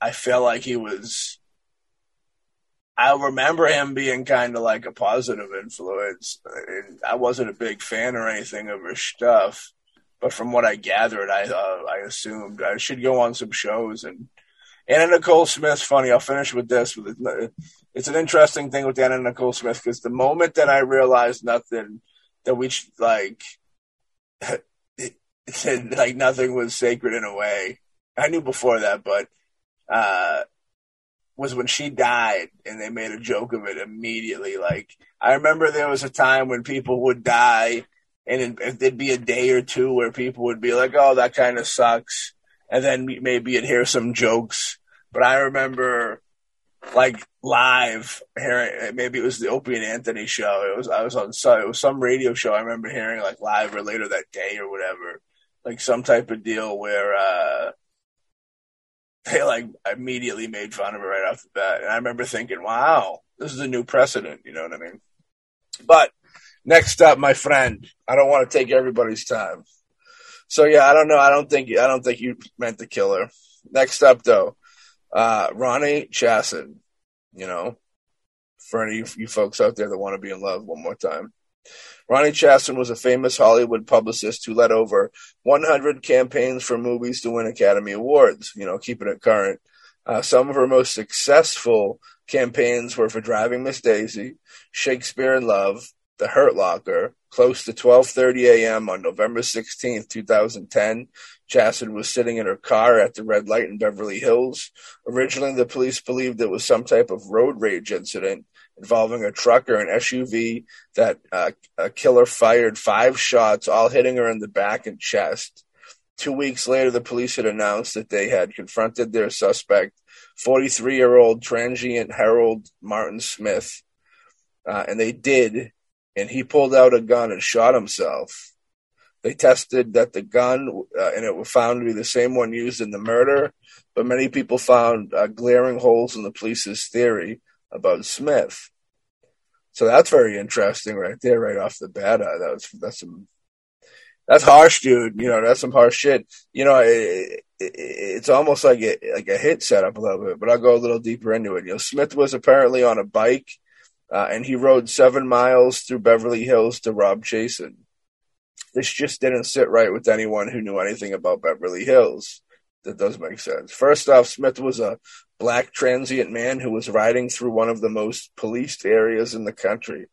I feel like he was I remember him being kind of like a positive influence. And I wasn't a big fan or anything of his stuff, but from what I gathered, I uh, I assumed I should go on some shows and Anna Nicole Smith's funny. I'll finish with this. It's an interesting thing with Anna Nicole Smith because the moment that I realized nothing, that we like, said like nothing was sacred in a way. I knew before that, but uh, was when she died and they made a joke of it immediately. Like I remember there was a time when people would die and it, there'd be a day or two where people would be like, "Oh, that kind of sucks," and then maybe you'd hear some jokes. But I remember, like live hearing, maybe it was the Opie and Anthony show. It was I was on so it was some radio show. I remember hearing like live or later that day or whatever, like some type of deal where. uh they like immediately made fun of it right off the bat. And I remember thinking, wow, this is a new precedent. You know what I mean? But next up, my friend, I don't want to take everybody's time. So yeah, I don't know. I don't think I don't think you meant to kill her. Next up, though, uh, Ronni Chasen. You know, for any of you folks out there that want to be in love, one more time. Ronni Chasen was a famous Hollywood publicist who led over 100 campaigns for movies to win Academy Awards, you know, keeping it current. Uh, some of her most successful campaigns were for Driving Miss Daisy, Shakespeare in Love, The Hurt Locker. Close to 12:30 a.m. on November 16, 2010, Chasen was sitting in her car at the red light in Beverly Hills. Originally, the police believed it was some type of road rage incident, involving a truck or an SUV that uh, a killer fired five shots, all hitting her in the back and chest. Two weeks later, the police had announced that they had confronted their suspect, 43 year old transient Harold Martin Smith. Uh, and they did, and he pulled out a gun and shot himself. They tested that the gun, uh, and it was found to be the same one used in the murder, but many people found uh, glaring holes in the police's theory about Smith. So that's very interesting right there, right off the bat. Uh, that's that's some that's harsh, dude. You know, that's some harsh shit. You know, it, it, it's almost like a, like a hit setup a little bit, but I'll go a little deeper into it. You know, Smith was apparently on a bike, uh, and he rode seven miles through Beverly Hills to rob Chasen. This just didn't sit right with anyone who knew anything about Beverly Hills. That does make sense. First off, Smith was a black transient man who was riding through one of the most policed areas in the country.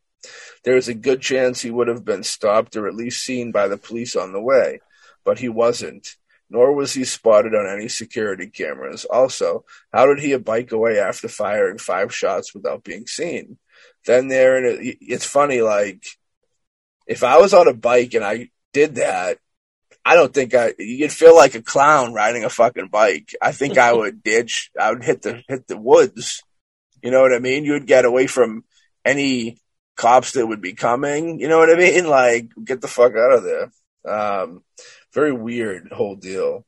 There is a good chance he would have been stopped or at least seen by the police on the way, but he wasn't. Nor was he spotted on any security cameras. Also, how did he bike away after firing five shots without being seen? Then there, and it, it's funny, like, if I was on a bike and I did that, I don't think I you'd feel like a clown riding a fucking bike. I think I would ditch. I would hit the hit the woods. You know what I mean? You would get away from any cops that would be coming. You know what I mean? Like get the fuck out of there. Um, very weird whole deal.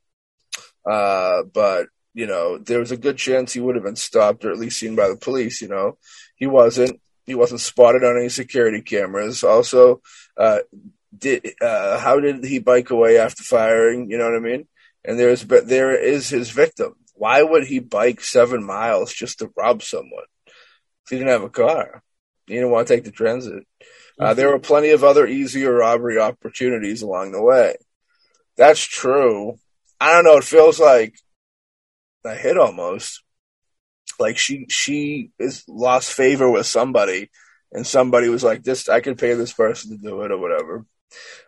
Uh, but you know, there was a good chance he would have been stopped or at least seen by the police. You know, he wasn't. He wasn't spotted on any security cameras. Also, uh, did uh, how did he bike away after firing? You know what I mean? And there's but there is his victim. Why would he bike seven miles just to rob someone? If he didn't have a car, he didn't want to take the transit. Uh, there were plenty of other easier robbery opportunities along the way. That's true. I don't know. It feels like a hit almost. Like she she is lost favor with somebody, and somebody was like, "This I could pay this person to do it or whatever."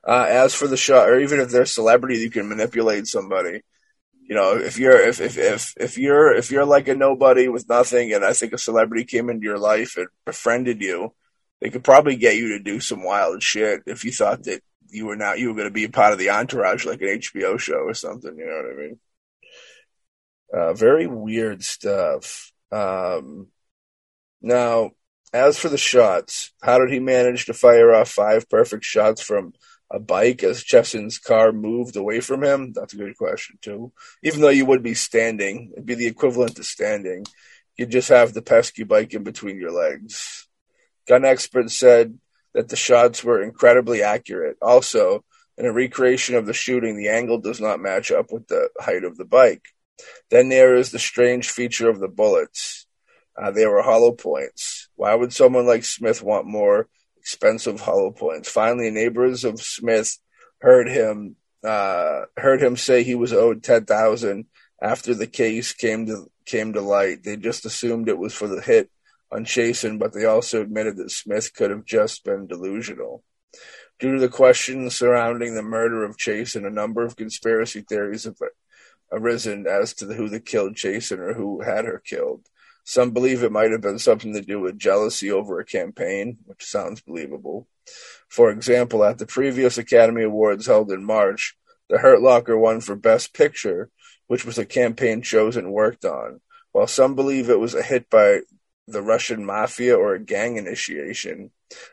Uh, as for the shot, or even if they're celebrity, you can manipulate somebody. You know, if you're if, if if if you're if you're like a nobody with nothing, and I think a celebrity came into your life and befriended you, they could probably get you to do some wild shit if you thought that you were not you were going to be a part of the entourage, like an HBO show or something. You know what I mean? Uh, very weird stuff. Um, now, as for the shots, how did he manage to fire off five perfect shots from a bike as Chasen's car moved away from him? That's a good question, too. Even though you would be standing, it'd be the equivalent to standing. You'd just have the pesky bike in between your legs. Gun experts said that the shots were incredibly accurate. Also, in a recreation of the shooting, the angle does not match up with the height of the bike. Then there is the strange feature of the bullets. Uh, they were hollow points. Why would someone like Smith want more expensive hollow points? Finally, neighbors of Smith heard him uh, heard him say he was owed ten thousand after the case came to came to light. They just assumed it was for the hit on Chasen, but they also admitted that Smith could have just been delusional. Due to the questions surrounding the murder of Chasen, a number of conspiracy theories have arisen as to who the killed Chasen or who had her killed. Some believe it might have been something to do with jealousy over a campaign, which sounds believable. For example, at the previous Academy Awards held in March, The Hurt Locker won for Best Picture, which was a campaign chosen worked on. While some believe it was a hit by the Russian mafia or a gang initiation,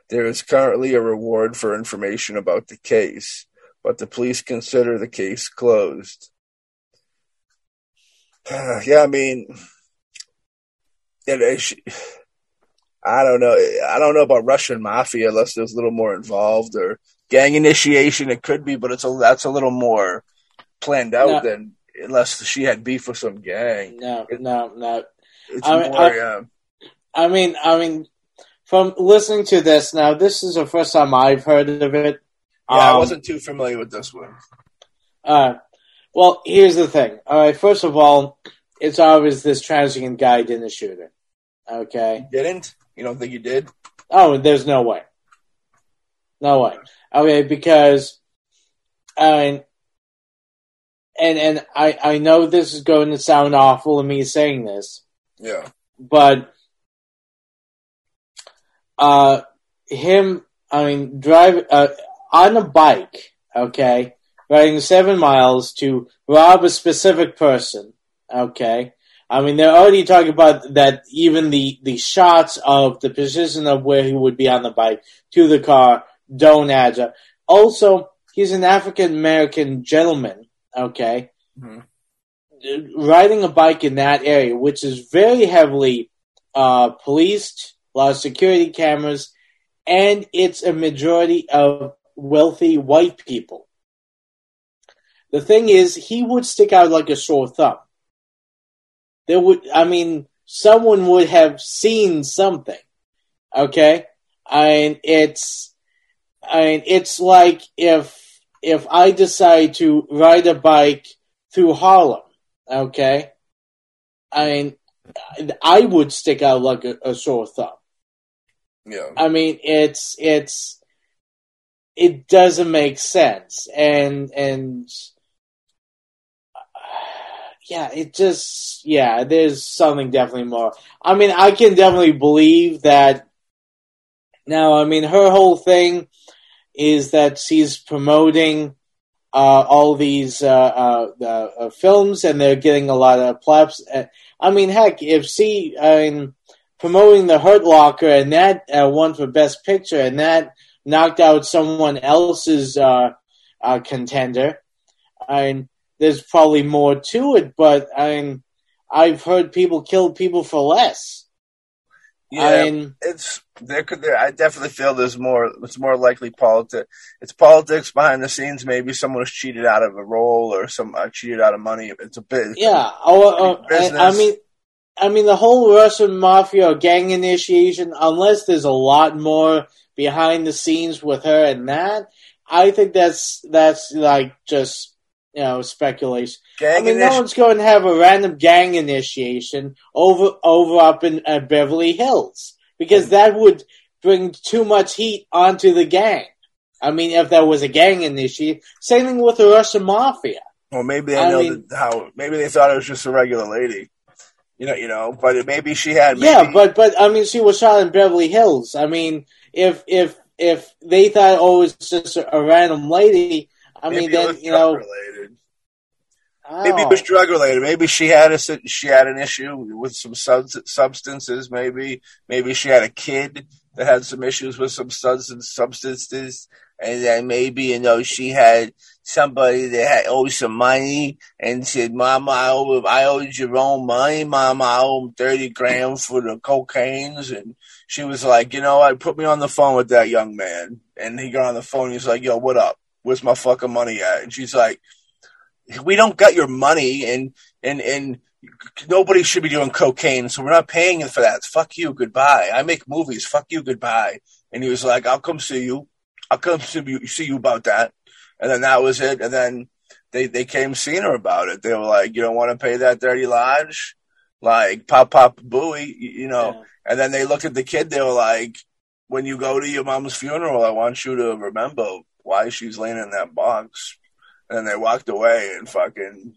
there is currently a reward for information about the case, but the police consider the case closed. yeah, I mean, it, I don't know. I don't know about Russian mafia unless there's a little more involved or gang initiation. It could be, but it's a that's a little more planned out no. than unless she had beef with some gang. No, it, no, no. It's I mean, more, I, yeah. I mean, I mean, from listening to this now, this is the first time I've heard of it. Yeah, um, I wasn't too familiar with this one. Uh, well, here's the thing. All right, first of all, it's obvious this transient guy didn't shoot her. Okay. didn't? You don't think he did? Oh, there's no way. No way. Okay, because I mean, and and I I know this is going to sound awful of me saying this. Yeah. But uh him I mean drive uh, on a bike, okay, riding 7 miles to rob a specific person, okay? I mean, they're already talking about that even the, the shots of the position of where he would be on the bike to the car don't add up. Also, he's an African American gentleman, okay? Mm-hmm. Riding a bike in that area, which is very heavily uh, policed, a lot of security cameras, and it's a majority of wealthy white people. The thing is, he would stick out like a sore thumb there would, I mean, someone would have seen something. Okay, I mean, it's, I mean, it's like if if I decide to ride a bike through Harlem. Okay, I mean, I would stick out like a, a sore thumb. Yeah. I mean, it's it's it doesn't make sense, and and yeah, it just yeah, there's something definitely more. I mean, I can definitely believe that. Now, I mean, her whole thing is that she's promoting uh, all these uh, uh, uh films, and they're getting a lot of plaps. I mean, heck, if she, I mean, promoting the Hurt Locker and that uh, won for Best Picture, and that knocked out someone else's uh, contender. I mean, there's probably more to it, but I mean, I've heard people kill people for less. Yeah, I mean, it's there. Could there? I definitely feel there's more. It's more likely politics. It's politics behind the scenes. Maybe someone was cheated out of a role or some uh, cheated out of money. It's a bit. Yeah. Oh, uh, I mean, I mean the whole Russian mafia gang initiation. Unless there's a lot more behind the scenes with her and that, I think that's that's like just you know, speculation. Gang I mean, initi- no one's going to have a random gang initiation over over up in uh, Beverly Hills because that would bring too much heat onto the gang. I mean, if there was a gang initiation, same thing with the Russian mafia. Well, maybe they I know mean, how. Maybe they thought it was just a regular lady. You know, you know, but maybe she had. Maybe, yeah, but but I mean, she was shot in Beverly Hills. I mean, if if if they thought oh, it was just a, a random lady, I maybe mean, then you know, related. Maybe oh. it was oh. drug related. Maybe she had a she had an issue with some substances. Maybe maybe she had a kid that had some issues with some substance substances, and then maybe you know she had somebody that had owed some money and said, "Mama, I owe I owed your own money, Mama. I owe him thirty grand for the cocaines." And she was like, "You know what? Put me on the phone with that young man." And he got on the phone. He's like, "Yo, what up? Where's my fucking money at?" And she's like we don't got your money and and and nobody should be doing cocaine, so we're not paying you for that. Fuck you, goodbye. I make movies. Fuck you, goodbye. And he was like, I'll come see you. I'll come see you, see you about that. And then that was it. And then they, they came seeing her about it. They were like, you don't want to pay that dirty lodge? like Pop Pop Booey, you know. Yeah. And then they looked at the kid. They were like, "When you go to your mom's funeral, I want you to remember why she's laying in that box." And they walked away, and fucking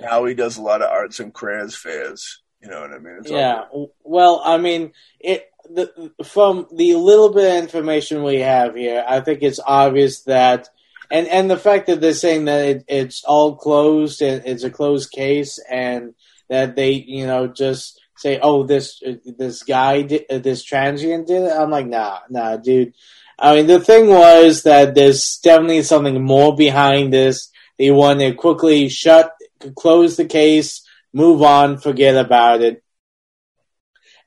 now he does a lot of arts and crafts fairs. You know what I mean? It's all Yeah. Well, I mean, it the, from the little bit of information we have here, I think it's obvious that, and and the fact that they're saying that it, it's all closed and it's a closed case, and that they, you know, just say, oh, this this guy, did, this transient did it. I'm like, nah, nah, dude. I mean, the thing was that there's definitely something more behind this. They want to quickly shut, close the case move on, forget about it.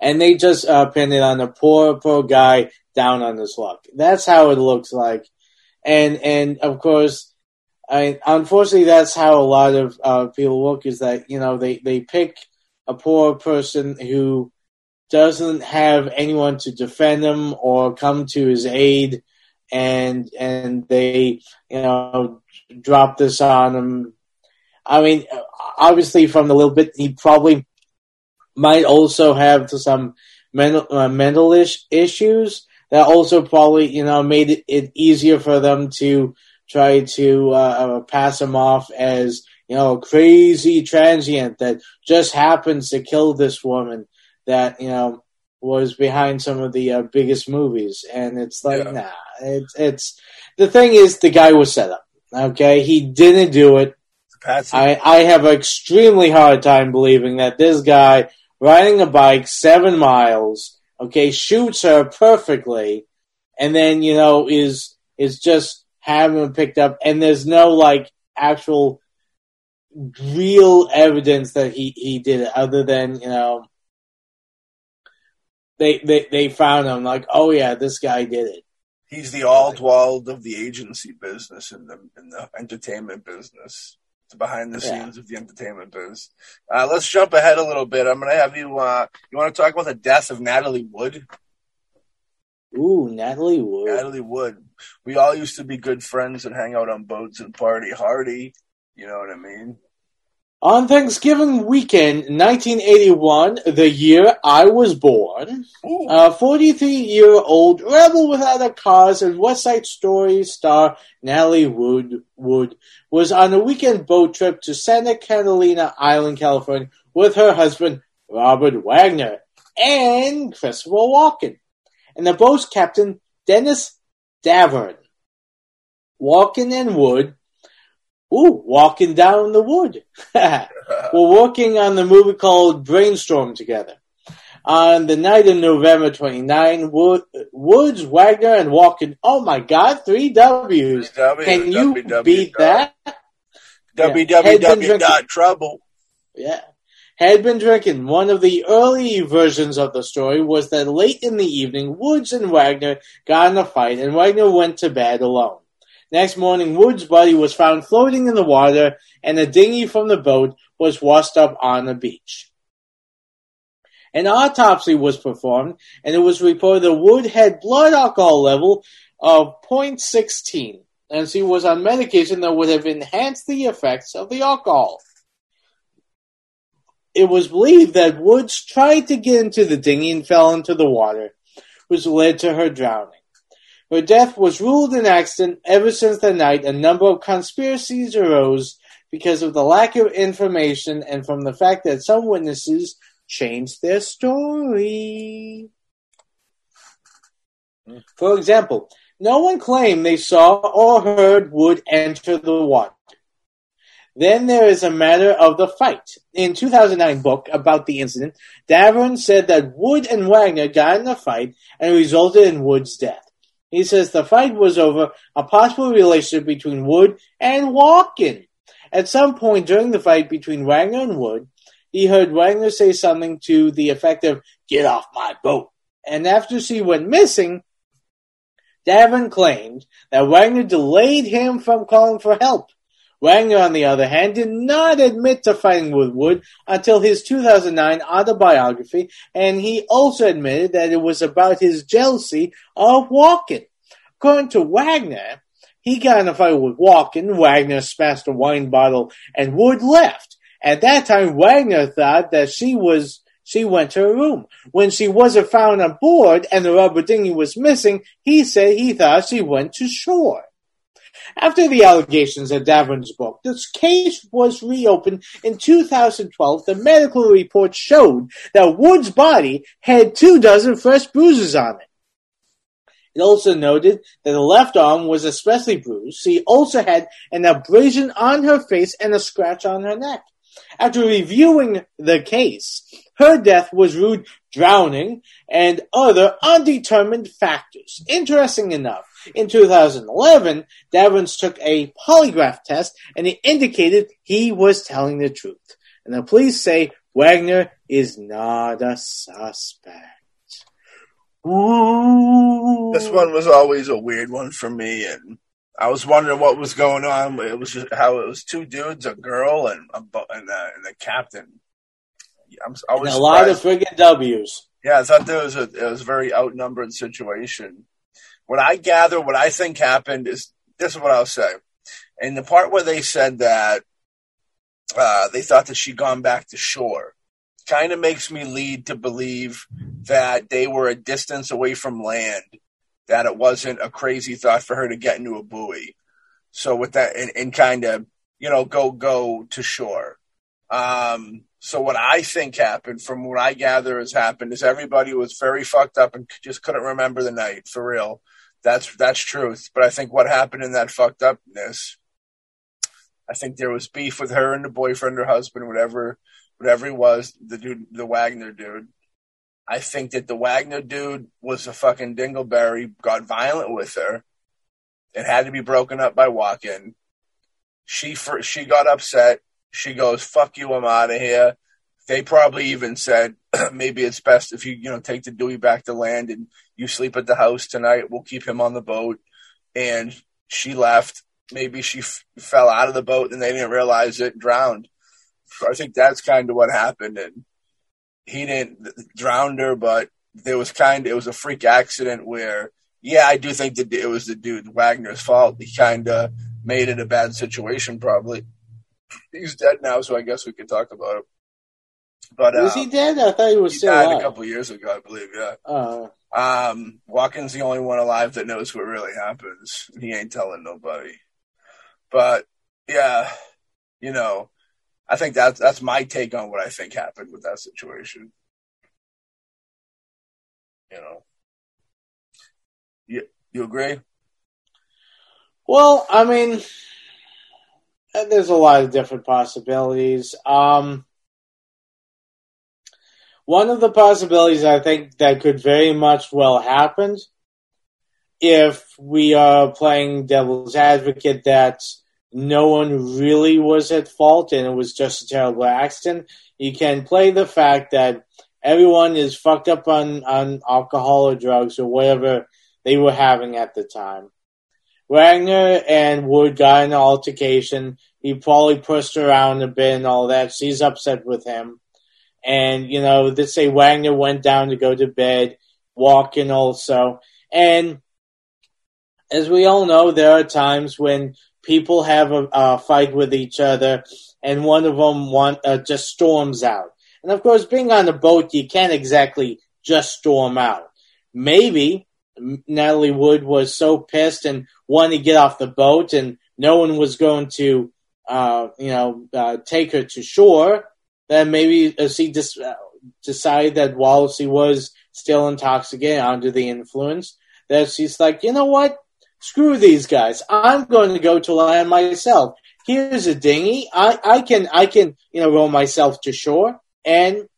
And they just uh, pinned it on the poor, poor guy down on his luck. That's how it looks like. And, and of course, I, unfortunately, that's how a lot of uh, people look is that, you know, they, they pick a poor person who doesn't have anyone to defend him or come to his aid and, and they, you know, drop this on him I mean, obviously, from the little bit, he probably might also have some mental uh, mental ish- issues that also probably you know made it, it easier for them to try to uh, pass him off as you know a crazy transient that just happens to kill this woman that you know was behind some of the uh, biggest movies, and it's like Yeah. nah, it's it's the thing is the guy was set up. Okay, he didn't do it. I, I have an extremely hard time believing that this guy riding a bike seven miles, okay, shoots her perfectly, and then you know is is just having him picked up, and there's no like actual real evidence that he he did it, other than you know they they they found him like, oh yeah, this guy did it. He's the Oswald of the agency business and the in the entertainment business. It's behind the Yeah. scenes of the entertainment biz. Uh, let's jump ahead a little bit. I'm going to have you. Uh, you want to talk about the death of Natalie Wood? Ooh, Natalie Wood. Natalie Wood. We all used to be good friends and hang out on boats and party hardy. You know what I mean? On Thanksgiving weekend, 1981, the year I was born, Ooh. a 43-year-old rebel without a cause and West Side Story star Natalie Wood, Wood was on a weekend boat trip to Santa Catalina Island, California, with her husband Robert Wagner and Christopher Walken, and the boat's captain Dennis Davern. Walken and Wood, ooh, walking down the wood. were working on the movie called Brainstorm together. On the night of November 29, Wood, Woods, Wagner, and Walken. Oh my God, three W's. Can you beat that? www.trouble. Yeah. Had been drinking. One of the early versions of the story was that late in the evening, Woods and Wagner got in a fight, and Wagner went to bed alone. Next morning, Woods' body was found floating in the water, and a dinghy from the boat was washed up on the beach. An autopsy was performed, and it was reported that Wood had blood alcohol level of 0.16, and she was on medication that would have enhanced the effects of the alcohol. It was believed that Woods tried to get into the dinghy and fell into the water, which led to her drowning. Her death was ruled an accident. Ever since that night, a number of conspiracies arose because of the lack of information and from the fact that some witnesses changed their story. For example, no one claimed they saw or heard Wood enter the water. Then there is a matter of the fight. In 2009 book about the incident, Davern said that Wood and Wagner got in a fight and resulted in Wood's death. He says the fight was over a possible relationship between Wood and Walken. At some point during the fight between Wagner and Wood, he heard Wagner say something to the effect of, get off my boat. And after she went missing, Davern claimed that Wagner delayed him from calling for help. Wagner, on the other hand, did not admit to fighting with Wood until his 2009 autobiography, and he also admitted that it was about his jealousy of Walken. According to Wagner, he got in a fight with Walken, Wagner smashed a wine bottle, and Wood left. At that time, Wagner thought that she was she went to her room. When she wasn't found on board and the rubber dinghy was missing, he said he thought she went to shore. After the allegations of Davern's book, this case was reopened in 2012. The medical report showed that Wood's body had two dozen fresh bruises on it. It also noted that the left arm was especially bruised. She also had an abrasion on her face and a scratch on her neck. After reviewing the case, her death was ruled drowning and other undetermined factors. Interesting enough, in 2011, Davern took a polygraph test and it indicated he was telling the truth. And the police say Wagner is not a suspect. Ooh. This one was always a weird one for me, and I was wondering what was going on. It was just how it was two dudes, a girl, and a, and, the, and the captain. I'm always a lot of friggin' W's. Yeah, I thought there was a it was a very outnumbered situation. What I gather, what I think happened is this is what I'll say. In the part where they said that uh, they thought that she'd gone back to shore, kind of makes me lead to believe that they were a distance away from land, that it wasn't a crazy thought for her to get into a buoy. So with that, and, and kind of, you know, go go to shore. Um, so what I think happened, from what I gather has happened, is everybody was very fucked up and just couldn't remember the night for real. That's that's truth. But I think what happened in that fucked upness, I think there was beef with her and the boyfriend or husband, whatever whatever he was, the dude, the Wagner dude. I think that the Wagner dude was a fucking dingleberry, got violent with her. It had to be broken up by Walken. She she got upset. She goes, "Fuck you, I'm out of here." They probably even said, "Maybe it's best if you you know take the Dewey back to land and you sleep at the house tonight. We'll keep him on the boat." And she left. Maybe she f- fell out of the boat and they didn't realize it, drowned. I think that's kind of what happened. And he didn't drown her, but there was kind of, it was a freak accident where, yeah, I do think that it was the dude Wagner's fault. He kind of made it a bad situation, probably. He's dead now, so I guess we could talk about it. But was he um, dead? I thought he was he still died alive. a couple years ago, I believe. Yeah. Uh, um, Walken's the only one alive that knows what really happens. He ain't telling nobody. But yeah, you know, I think that's that's my take on what I think happened with that situation. You know, you you agree? Well, I mean, there's a lot of different possibilities. Um, one of the possibilities I think that could very much well happen if we are playing devil's advocate that no one really was at fault and it was just a terrible accident. You can play the fact that everyone is fucked up on, on alcohol or drugs or whatever they were having at the time. Wagner and Wood got an altercation. He probably pushed around a bit and all that. She's upset with him. And, you know, they say Wagner went down to go to bed, Walken also. And as we all know, there are times when people have a, a fight with each other, and one of them want uh, just storms out. And of course, being on a boat, you can't exactly just storm out. Maybe Natalie Wood was so pissed and wanted to get off the boat, and no one was going to, uh, you know, uh, take her to shore. That maybe uh, she just uh, decided that while she was still intoxicated under the influence, that she's like, you know what? screw these guys. I'm going to go to land myself. Here's a dinghy. I, I can I can you know row myself to shore. And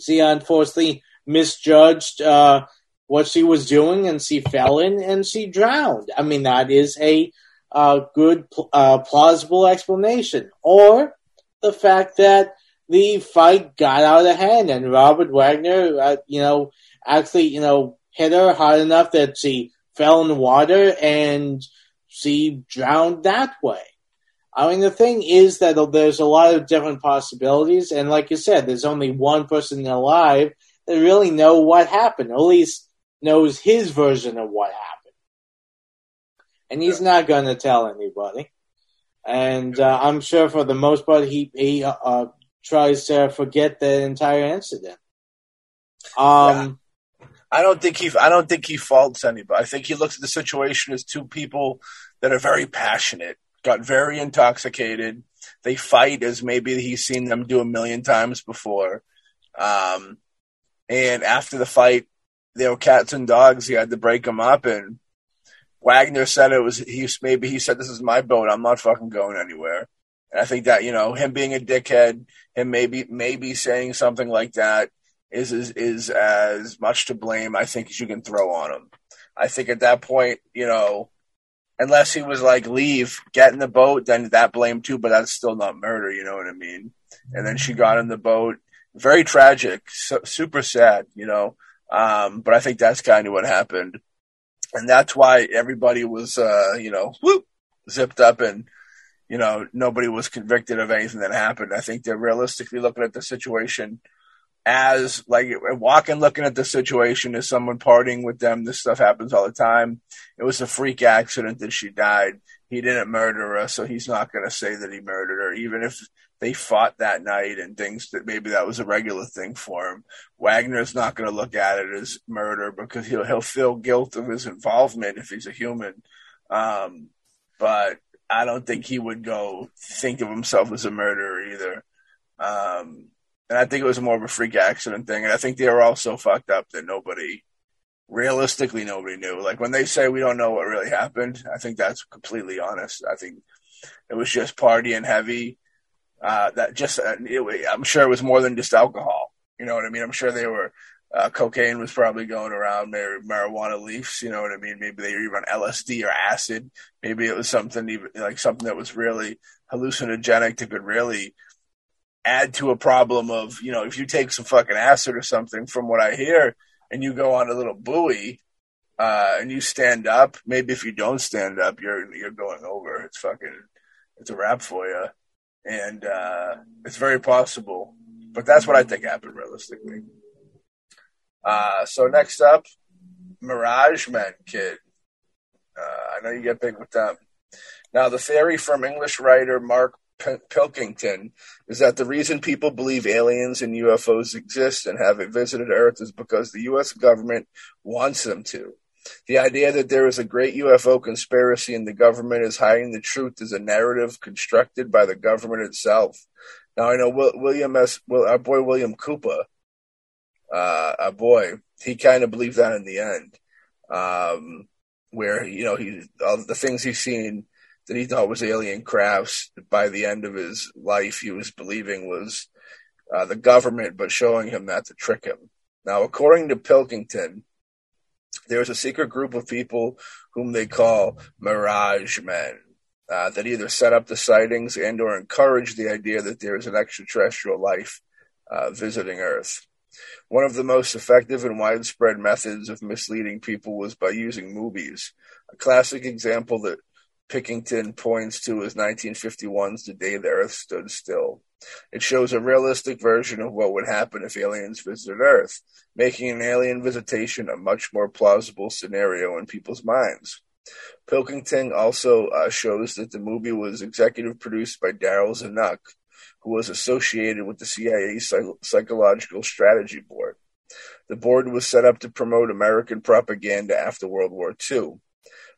she unfortunately misjudged uh, what she was doing, and she fell in and she drowned. I mean that is a uh, good uh, plausible explanation. Or the fact that the fight got out of hand and Robert Wagner, uh, you know, actually you know hit her hard enough that she fell in the water and she drowned that way. I mean, the thing is that there's a lot of different possibilities, and like you said, there's only one person alive that really know what happened, at least knows his version of what happened. And he's yeah. not going to tell anybody. and uh, I'm sure for the most part he he uh, tries to forget the entire incident. Um, yeah. I don't think he I don't think he faults anybody. I think he looks at the situation as two people that are very passionate, got very intoxicated. They fight as maybe he's seen them do a million times before. Um, and after the fight, they were cats and dogs. He had to break them up, and Wagner said it was he maybe he said this is my boat. I'm not fucking going anywhere. And I think that you know him being a dickhead, him maybe maybe saying something like that is is, is as much to blame I think as you can throw on him. I think at that point, you know, unless he was like leave, get in the boat, then that blame too. But that's still not murder. You know what I mean? And then she got in the boat. Very tragic, super sad. You know, um, but I think that's kind of what happened and that's why everybody was, uh, you know, whoop, zipped up, and you know nobody was convicted of anything that happened. I think they're realistically looking at the situation as like Walken, looking at the situation as someone partying with them. This stuff happens all the time. It was a freak accident that she died. He didn't murder her, so he's not going to say that he murdered her, even if they fought that night and things that maybe that was a regular thing for him. Wagner's not going to look at it as murder because he'll he'll feel guilt of his involvement if he's a human. Um, but I don't think he would go think of himself as a murderer either. Um, and I think it was more of a freak accident thing. And I think they were all so fucked up that nobody, realistically, nobody knew. Like when they say we don't know what really happened, I think that's completely honest. I think it was just partying heavy uh, that just uh, it, I'm sure it was more than just alcohol. You know what I mean? I'm sure they were uh, cocaine was probably going around, maybe marijuana leaves. You know what I mean? Maybe they were even on LSD or acid. Maybe it was something even like something that was really hallucinogenic that could really add to a problem of you know if you take some fucking acid or something. From what I hear, and you go on a little buoy. Uh, and you stand up. Maybe if you don't stand up, you're you're going over. It's fucking, it's a wrap for you and uh, it's very possible. But that's what I think happened realistically. Uh, so next up, Mirage Men Kid. Uh, I know you get big with them. Now, the theory from English writer Mark P- Pilkington is that the reason people believe aliens and UFOs exist and have visited Earth is because the U.S. government wants them to. The idea that there is a great UFO conspiracy and the government is hiding the truth is a narrative constructed by the government itself. Now I know William S. Our boy William Cooper, uh, boy, he kind of believed that in the end, um, where you know he all the things he's seen that he thought was alien crafts. By the end of his life, he was believing was uh, the government, but showing him that to trick him. Now, according to Pilkington, there is a secret group of people whom they call Mirage Men uh, that either set up the sightings and or encourage the idea that there is an extraterrestrial life uh, visiting Earth. One of the most effective and widespread methods of misleading people was by using movies. A classic example that Pilkington points to is 1951's The Day the Earth Stood Still. It shows a realistic version of what would happen if aliens visited Earth, making an alien visitation a much more plausible scenario in people's minds. Pilkington also uh, shows that the movie was executive produced by Darryl Zanuck, who was associated with the CIA Psychological Strategy Board. The board was set up to promote American propaganda after World War II.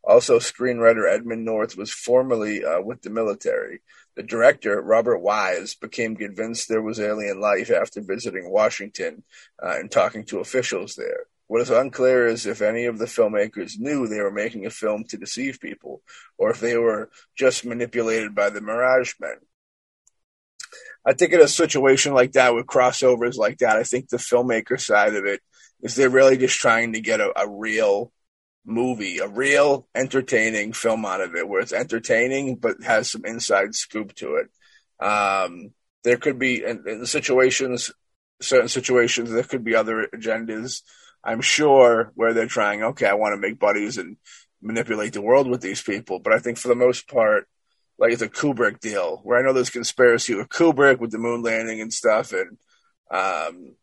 Also, screenwriter Edmund North was formerly uh, with the military. The director, Robert Wise, became convinced there was alien life after visiting Washington uh, and talking to officials there. What is unclear is if any of the filmmakers knew they were making a film to deceive people, or if they were just manipulated by the Mirage Men. I think in a situation like that, with crossovers like that, I think the filmmaker side of it is they're really just trying to get a, a real movie, a real entertaining film out of it, where it's entertaining but has some inside scoop to it. Um, there could be in, in situations, certain situations, there could be other agendas. I'm sure where they're trying. Okay, I want to make buddies and manipulate the world with these people, but I think for the most part, like it's a Kubrick deal, where I know there's conspiracy with Kubrick with the moon landing and stuff, and um,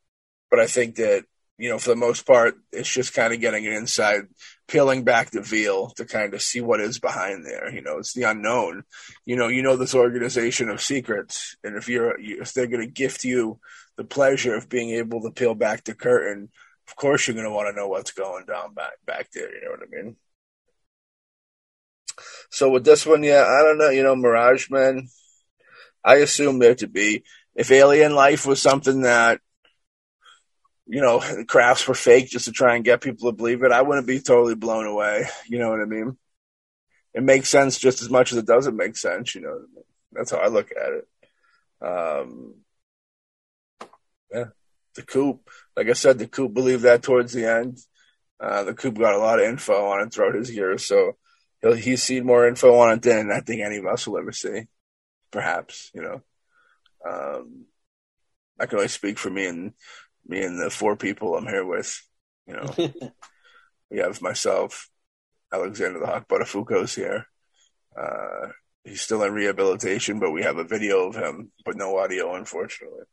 but I think that you know, for the most part, it's just kind of getting inside, peeling back the veil to kind of see what is behind there. You know, it's the unknown. You know, you know this organization of secrets, and if you're if they're going to gift you the pleasure of being able to peel back the curtain, of course you're going to want to know what's going down back back there. You know what I mean? So with this one, yeah, I don't know. You know, Mirage Man. I assume there to be if alien life was something that you know, crafts were fake just to try and get people to believe it, I wouldn't be totally blown away. You know what I mean? It makes sense just as much as it doesn't make sense. You know I mean? That's how I look at it. Um, yeah, the coop. Like I said, the coop believed that towards the end. Uh, the coop got a lot of info on it throughout his years, so he's seen more info on it than I think any of us will ever see. Perhaps, you know. Um, I can only speak for me and me and the four people I'm here with. You know, we have myself, Alexander the Hawk Buttafuoco's here. Uh, he's still in rehabilitation, but we have a video of him, but no audio, unfortunately.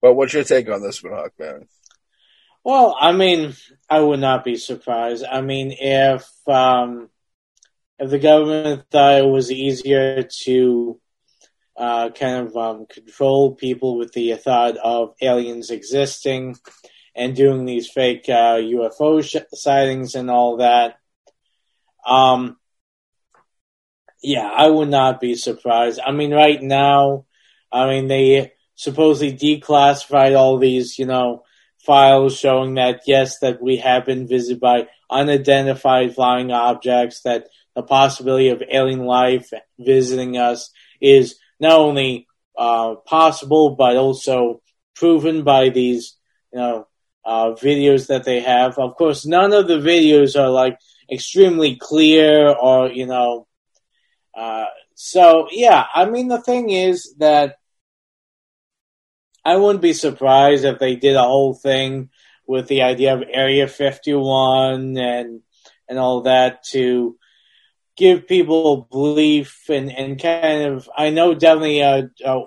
But what's your take on this one, Hawkman? Well, I mean, I would not be surprised. I mean, if um, if the government thought it was easier to uh, kind of um, control people with the thought of aliens existing and doing these fake uh, UFO sh- sightings and all that. Um, yeah, I would not be surprised. I mean, right now, I mean, they supposedly declassified all these, you know, files showing that yes, that we have been visited by unidentified flying objects, that the possibility of alien life visiting us is not only uh, possible but also proven by these you know uh, videos that they have. Of course, none of the videos are like extremely clear or you know. Uh, so yeah, I mean the thing is that I wouldn't be surprised if they did a whole thing with the idea of Area 51 and and all that to give people belief and, and kind of I know definitely uh, uh,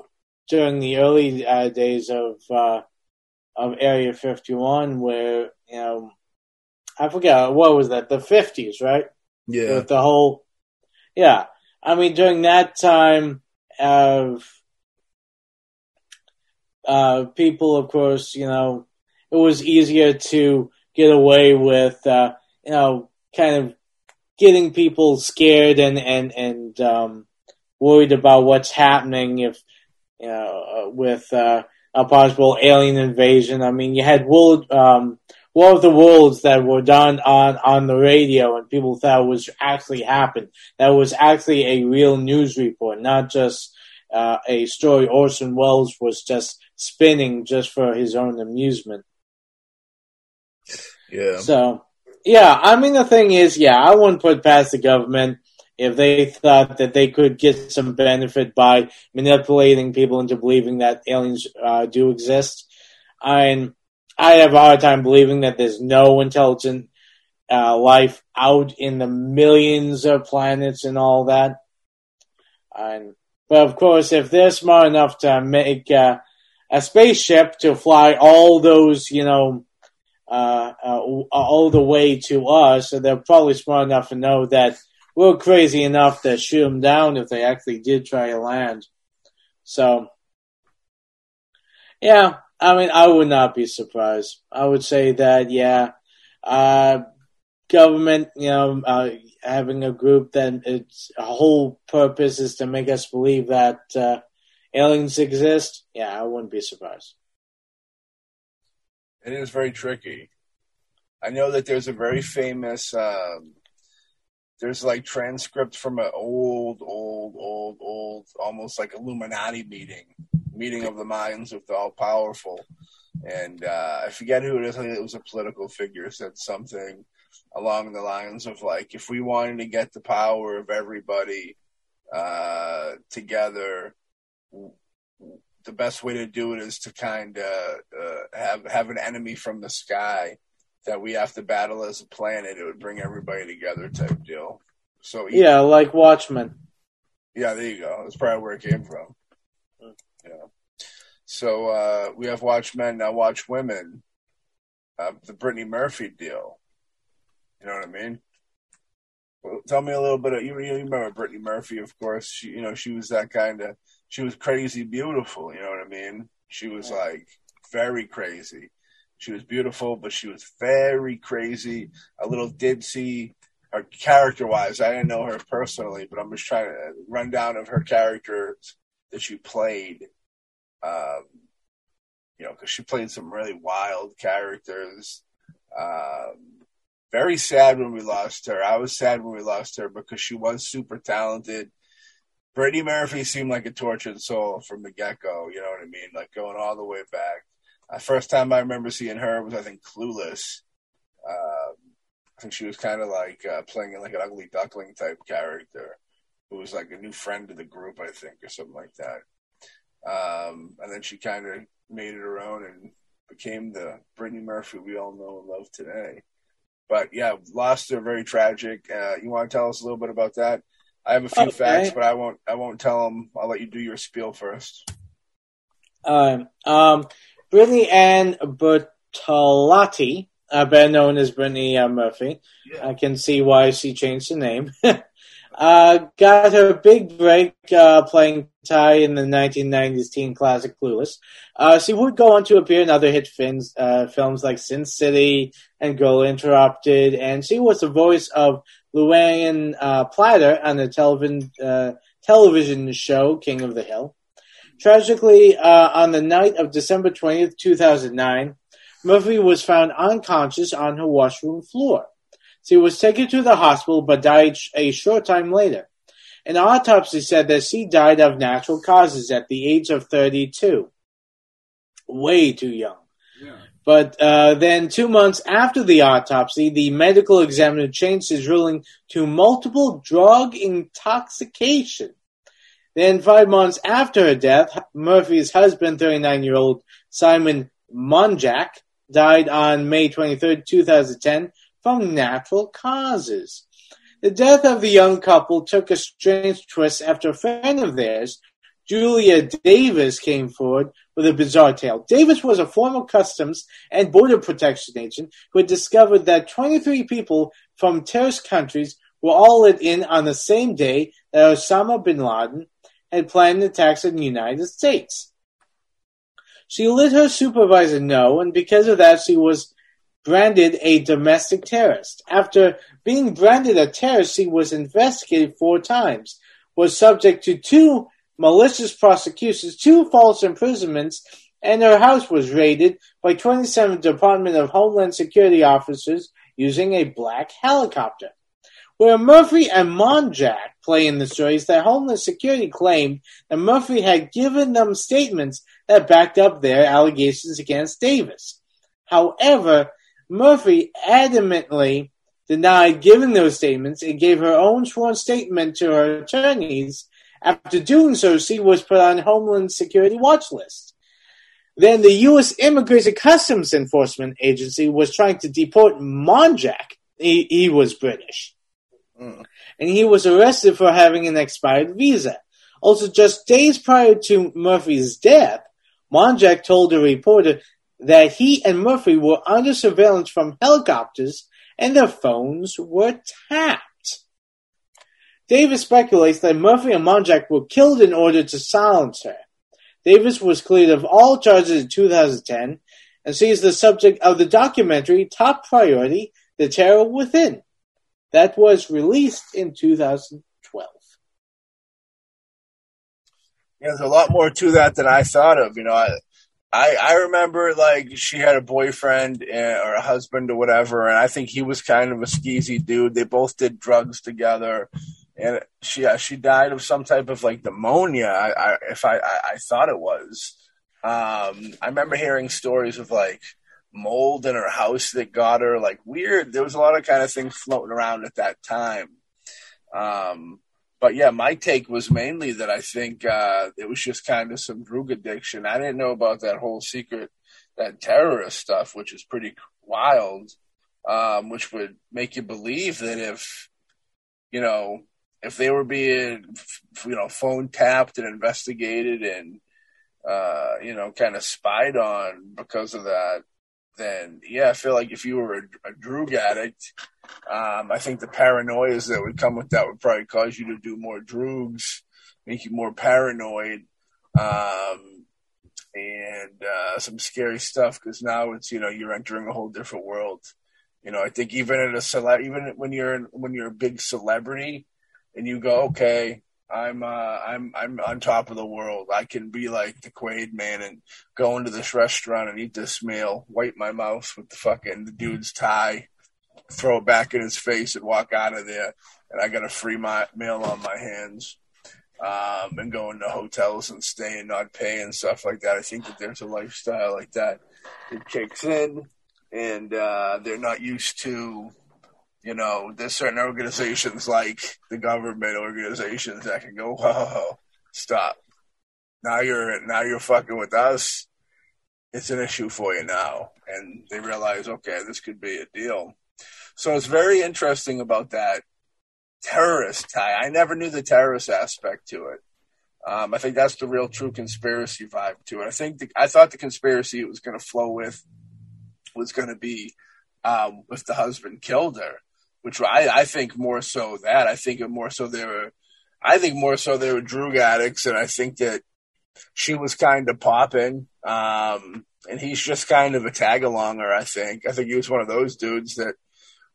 during the early uh, days of uh, of Area 51 where you know I forget what was that? The 50s right? Yeah. With the whole yeah. I mean during that time of uh, people of course you know it was easier to get away with uh, you know kind of getting people scared and and and um, worried about what's happening if you know uh, with uh, a possible alien invasion. I mean, you had World um, War of the Worlds that were done on on the radio, and people thought it was actually happened. That was actually a real news report, not just uh, a story Orson Welles was just spinning just for his own amusement. Yeah. So yeah, I mean the thing is, yeah, I wouldn't put past the government if they thought that they could get some benefit by manipulating people into believing that aliens uh, do exist. I I have a hard time believing that there's no intelligent uh, life out in the millions of planets and all that. And, but of course, if they're smart enough to make uh, a spaceship to fly all those, you know, uh, uh, all the way to us, so they're probably smart enough to know that we're crazy enough to shoot them down if they actually did try to land. So, yeah, I mean, I would not be surprised. I would say that, yeah, uh, government, you know, uh, having a group that its whole purpose is to make us believe that uh, aliens exist. Yeah, I wouldn't be surprised. It is very tricky. I know that there's a very famous, um, there's like transcript from an old, old, old, old, almost like Illuminati meeting, meeting of the minds of the all powerful. And uh, I forget who it is. I think it was a political figure said something along the lines of like, if we wanted to get the power of everybody uh, together, the best way to do it is to kind of uh, have have an enemy from the sky that we have to battle as a planet. It would bring everybody together, type deal. So yeah, like Watchmen. Yeah, there you go. That's probably where it came from. Yeah. So uh, we have Watchmen now. Watch Women. uh, the Brittany Murphy deal. You know what I mean? Well, tell me a little bit of you. You remember Brittany Murphy, of course. She, you know, she was that kind of. She was crazy beautiful. You know what I mean? She was like very crazy. She was beautiful, but she was very crazy, a little ditzy. Her character wise, I didn't know her personally, but I'm just trying to run down of her characters that she played. Um, you know, because she played some really wild characters. Um, very sad when we lost her. I was sad when we lost her because she was super talented. Brittany Murphy seemed like a tortured soul from the get go. You know what I mean? Like going all the way back. The first time I remember seeing her was I think Clueless. Um, I think she was kind of like uh, playing like an ugly duckling type character who was like a new friend to the group, I think, or something like that. Um, and then she kind of made it her own and became the Brittany Murphy we all know and love today. But yeah, lost her, very tragic. Uh, you want to tell us a little bit about that? I have a few okay. facts, but I won't. I won't tell them. I'll let you do your spiel first. Um, um, Brittany Ann Bertolotti, uh, better known as Brittany uh, Murphy. Yeah. I can see why she changed the name. Uh, got her big break uh, playing Tai in the 1990s teen classic Clueless. Uh, she would go on to appear in other hit films, uh, films like Sin City and Girl Interrupted, and she was the voice of Luanne uh, Platter on the television uh, television show King of the Hill. Tragically, on the night of December 20th, 2009, Murphy was found unconscious on her washroom floor. She was taken to the hospital but died a short time later. An autopsy said that she died of natural causes at the age of 32. Way too young. But uh, then, two months after the autopsy, the medical examiner changed his ruling to multiple drug intoxication. Then, five months after her death, Murphy's husband, 39 year old Simon Monjack, died on May 23, 2010, from natural causes. The death of the young couple took a strange twist after a friend of theirs, Julia Davis, came forward with a bizarre tale. Davis was a former Customs and Border Protection agent who had discovered that 23 people from terrorist countries were all let in on the same day that Osama bin Laden had planned attacks in the United States. She let her supervisor know, and because of that, she was branded a domestic terrorist. After being branded a terrorist, she was investigated four times, was subject to two malicious prosecutions, two false imprisonments, and her house was raided by 27 Department of Homeland Security officers using a black helicopter. Where Murphy and Monjack play in the story is that Homeland Security claimed that Murphy had given them statements that backed up their allegations against Davis. However, Murphy adamantly denied giving those statements and gave her own sworn statement to her attorneys. After doing so, she was put on Homeland Security watch list. Then the U.S. Immigration Customs Enforcement Agency was trying to deport Monjack. He, he was British. Mm. And he was arrested for having an expired visa. Also, just days prior to Murphy's death, Monjack told a reporter that he and Murphy were under surveillance from helicopters and their phones were tapped. Davis speculates that Murphy and Monjack were killed in order to silence her. Davis was cleared of all charges in 2010 and she is the subject of the documentary Top Priority The Terror Within that was released in 2012. Yeah, there's a lot more to that than I thought of. You know, I, I, I remember like she had a boyfriend eh, or a husband or whatever, and I think he was kind of a skeezy dude. They both did drugs together, and she yeah, she died of some type of like pneumonia. I, I if I, I, I thought it was. Um, I remember hearing stories of like mold in her house that got her like weird. There was a lot of kind of things floating around at that time. Um, but yeah, my take was mainly that I think uh, it was just kind of some drug addiction. I didn't know about that whole secret, that terrorist stuff, which is pretty wild, um, which would make you believe that if, you know, if they were being, you know, phone tapped and investigated and, uh, you know, kind of spied on because of that, then yeah, I feel like if you were a, a drug addict, um, I think the paranoias that would come with that would probably cause you to do more drugs, make you more paranoid, um, and uh, some scary stuff. Because now it's you know you're entering a whole different world. You know, I think even at a cele- even when you're in, when you're a big celebrity, and you go, okay, I'm uh, I'm I'm on top of the world. I can be like the Quaid man and go into this restaurant and eat this meal, wipe my mouth with the fucking the dude's tie, throw it back in his face, and walk out of there. And I got a free my, meal on my hands, um, and go into hotels and staying, not pay and stuff like that. I think that there's a lifestyle like that that kicks in, and uh, they're not used to you know, there's certain organizations like the government organizations that can go, whoa, stop. Now you're now you're fucking with us. It's an issue for you now, and they realize, okay, this could be a deal. So it's very interesting about that terrorist tie. I never knew the terrorist aspect to it. Um, I think that's the real true conspiracy vibe to it. I think the, I thought the conspiracy it was going to flow with was going to be um, if the husband killed her which I, I think more so that I think more so they were, I think more so they were drug addicts, and I think that she was kind of popping, um, and he's just kind of a tag alonger. I think I think he was one of those dudes that,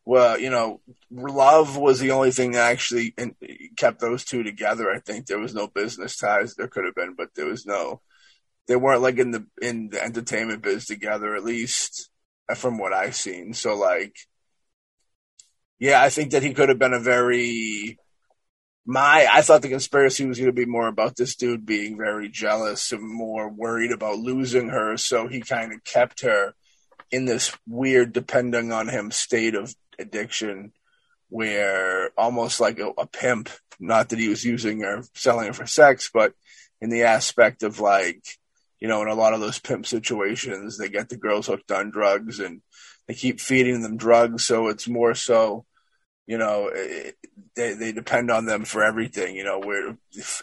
well, you know, love was the only thing that actually kept those two together. I think there was no business ties. There could have been, but there was no. They weren't like in the in the entertainment biz together, at least from what I've seen. So like yeah, I think that he could have been a very my I thought the conspiracy was going to be more about this dude being very jealous and more worried about losing her, so he kind of kept her in this weird depending on him state of addiction where almost like a, a pimp, not that he was using her selling her for sex, but in the aspect of like, you know, in a lot of those pimp situations, they get the girls hooked on drugs and they keep feeding them drugs. So it's more so you know, eh, they they depend on them for everything. You know, we're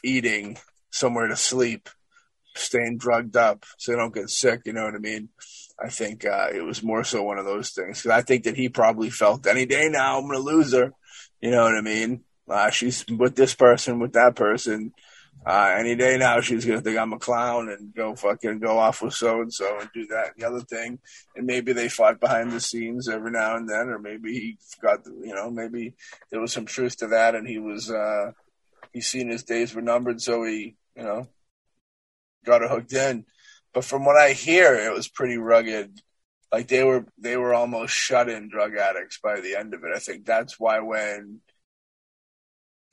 eating, somewhere to sleep, staying drugged up so they don't get sick. You know what I mean? I think uh, it was more so one of those things. Cause I think that he probably felt any day now I'm to lose her. You know what I mean? Uh, she's with this person, with that person. Uh, any day now, she's gonna think I'm a clown and go fucking go off with so and so and do that and the other thing. And maybe they fought behind the scenes every now and then, or maybe he got, you know, maybe there was some truth to that, and he was, uh, he's seen his days were numbered, so he, you know, got it hooked in. But from what I hear, it was pretty rugged. Like they were, they were almost shut in drug addicts by the end of it. I think that's why when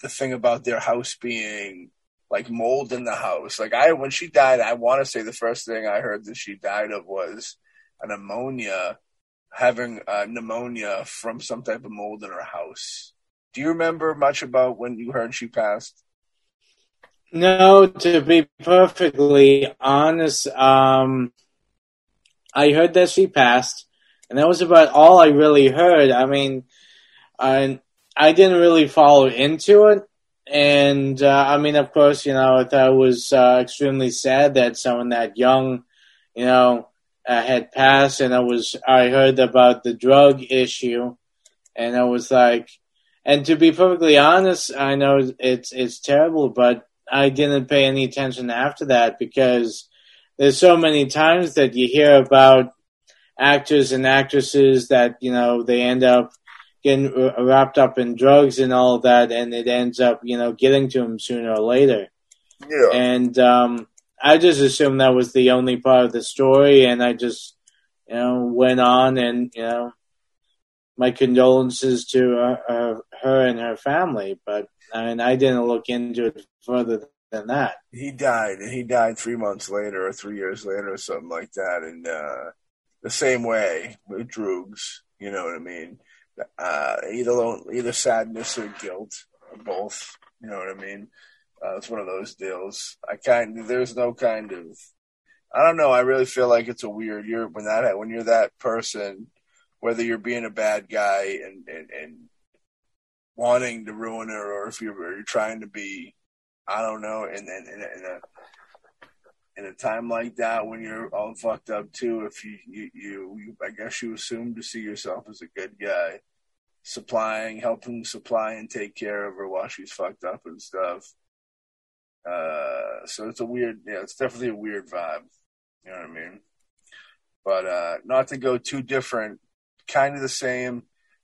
the thing about their house being like mold in the house. Like I, when she died, I want to say the first thing I heard that she died of was an pneumonia, having uh, pneumonia from some type of mold in her house. Do you remember much about when you heard she passed? No, to be perfectly honest, um, I heard that she passed, and that was about all I really heard. I mean, I I didn't really follow into it and uh, I mean, of course, you know, I thought it was uh, extremely sad that someone that young, you know, uh, had passed, and I was I heard about the drug issue, and I was like, and to be perfectly honest, I know it's it's terrible, but I didn't pay any attention after that because there's so many times that you hear about actors and actresses that you know they end up getting wrapped up in drugs and all that, and it ends up, you know, getting to him sooner or later. Yeah. And um, I just assumed that was the only part of the story, and I just, you know, went on and, you know, my condolences to uh, uh, her and her family, but I mean, I didn't look into it further than that. He died, and he died three months later or three years later or something like that, and uh, the same way with drugs. You know what I mean? Uh, either either sadness or guilt, or both. You know what I mean? Uh, it's one of those deals. I kind there's no kind of I don't know. I really feel like it's a weird. You're when that when you're that person, whether you're being a bad guy and and, and wanting to ruin her, or if you're, you're trying to be, I don't know, and and, and, and a in a time like that when you're all fucked up too, if you, you, you, you I guess you assume to see yourself as a good guy, supplying, helping supply and take care of her while she's fucked up and stuff. Uh, so it's a weird, yeah, it's definitely a weird vibe. You know what I mean? But uh, not to go too different, kind of the same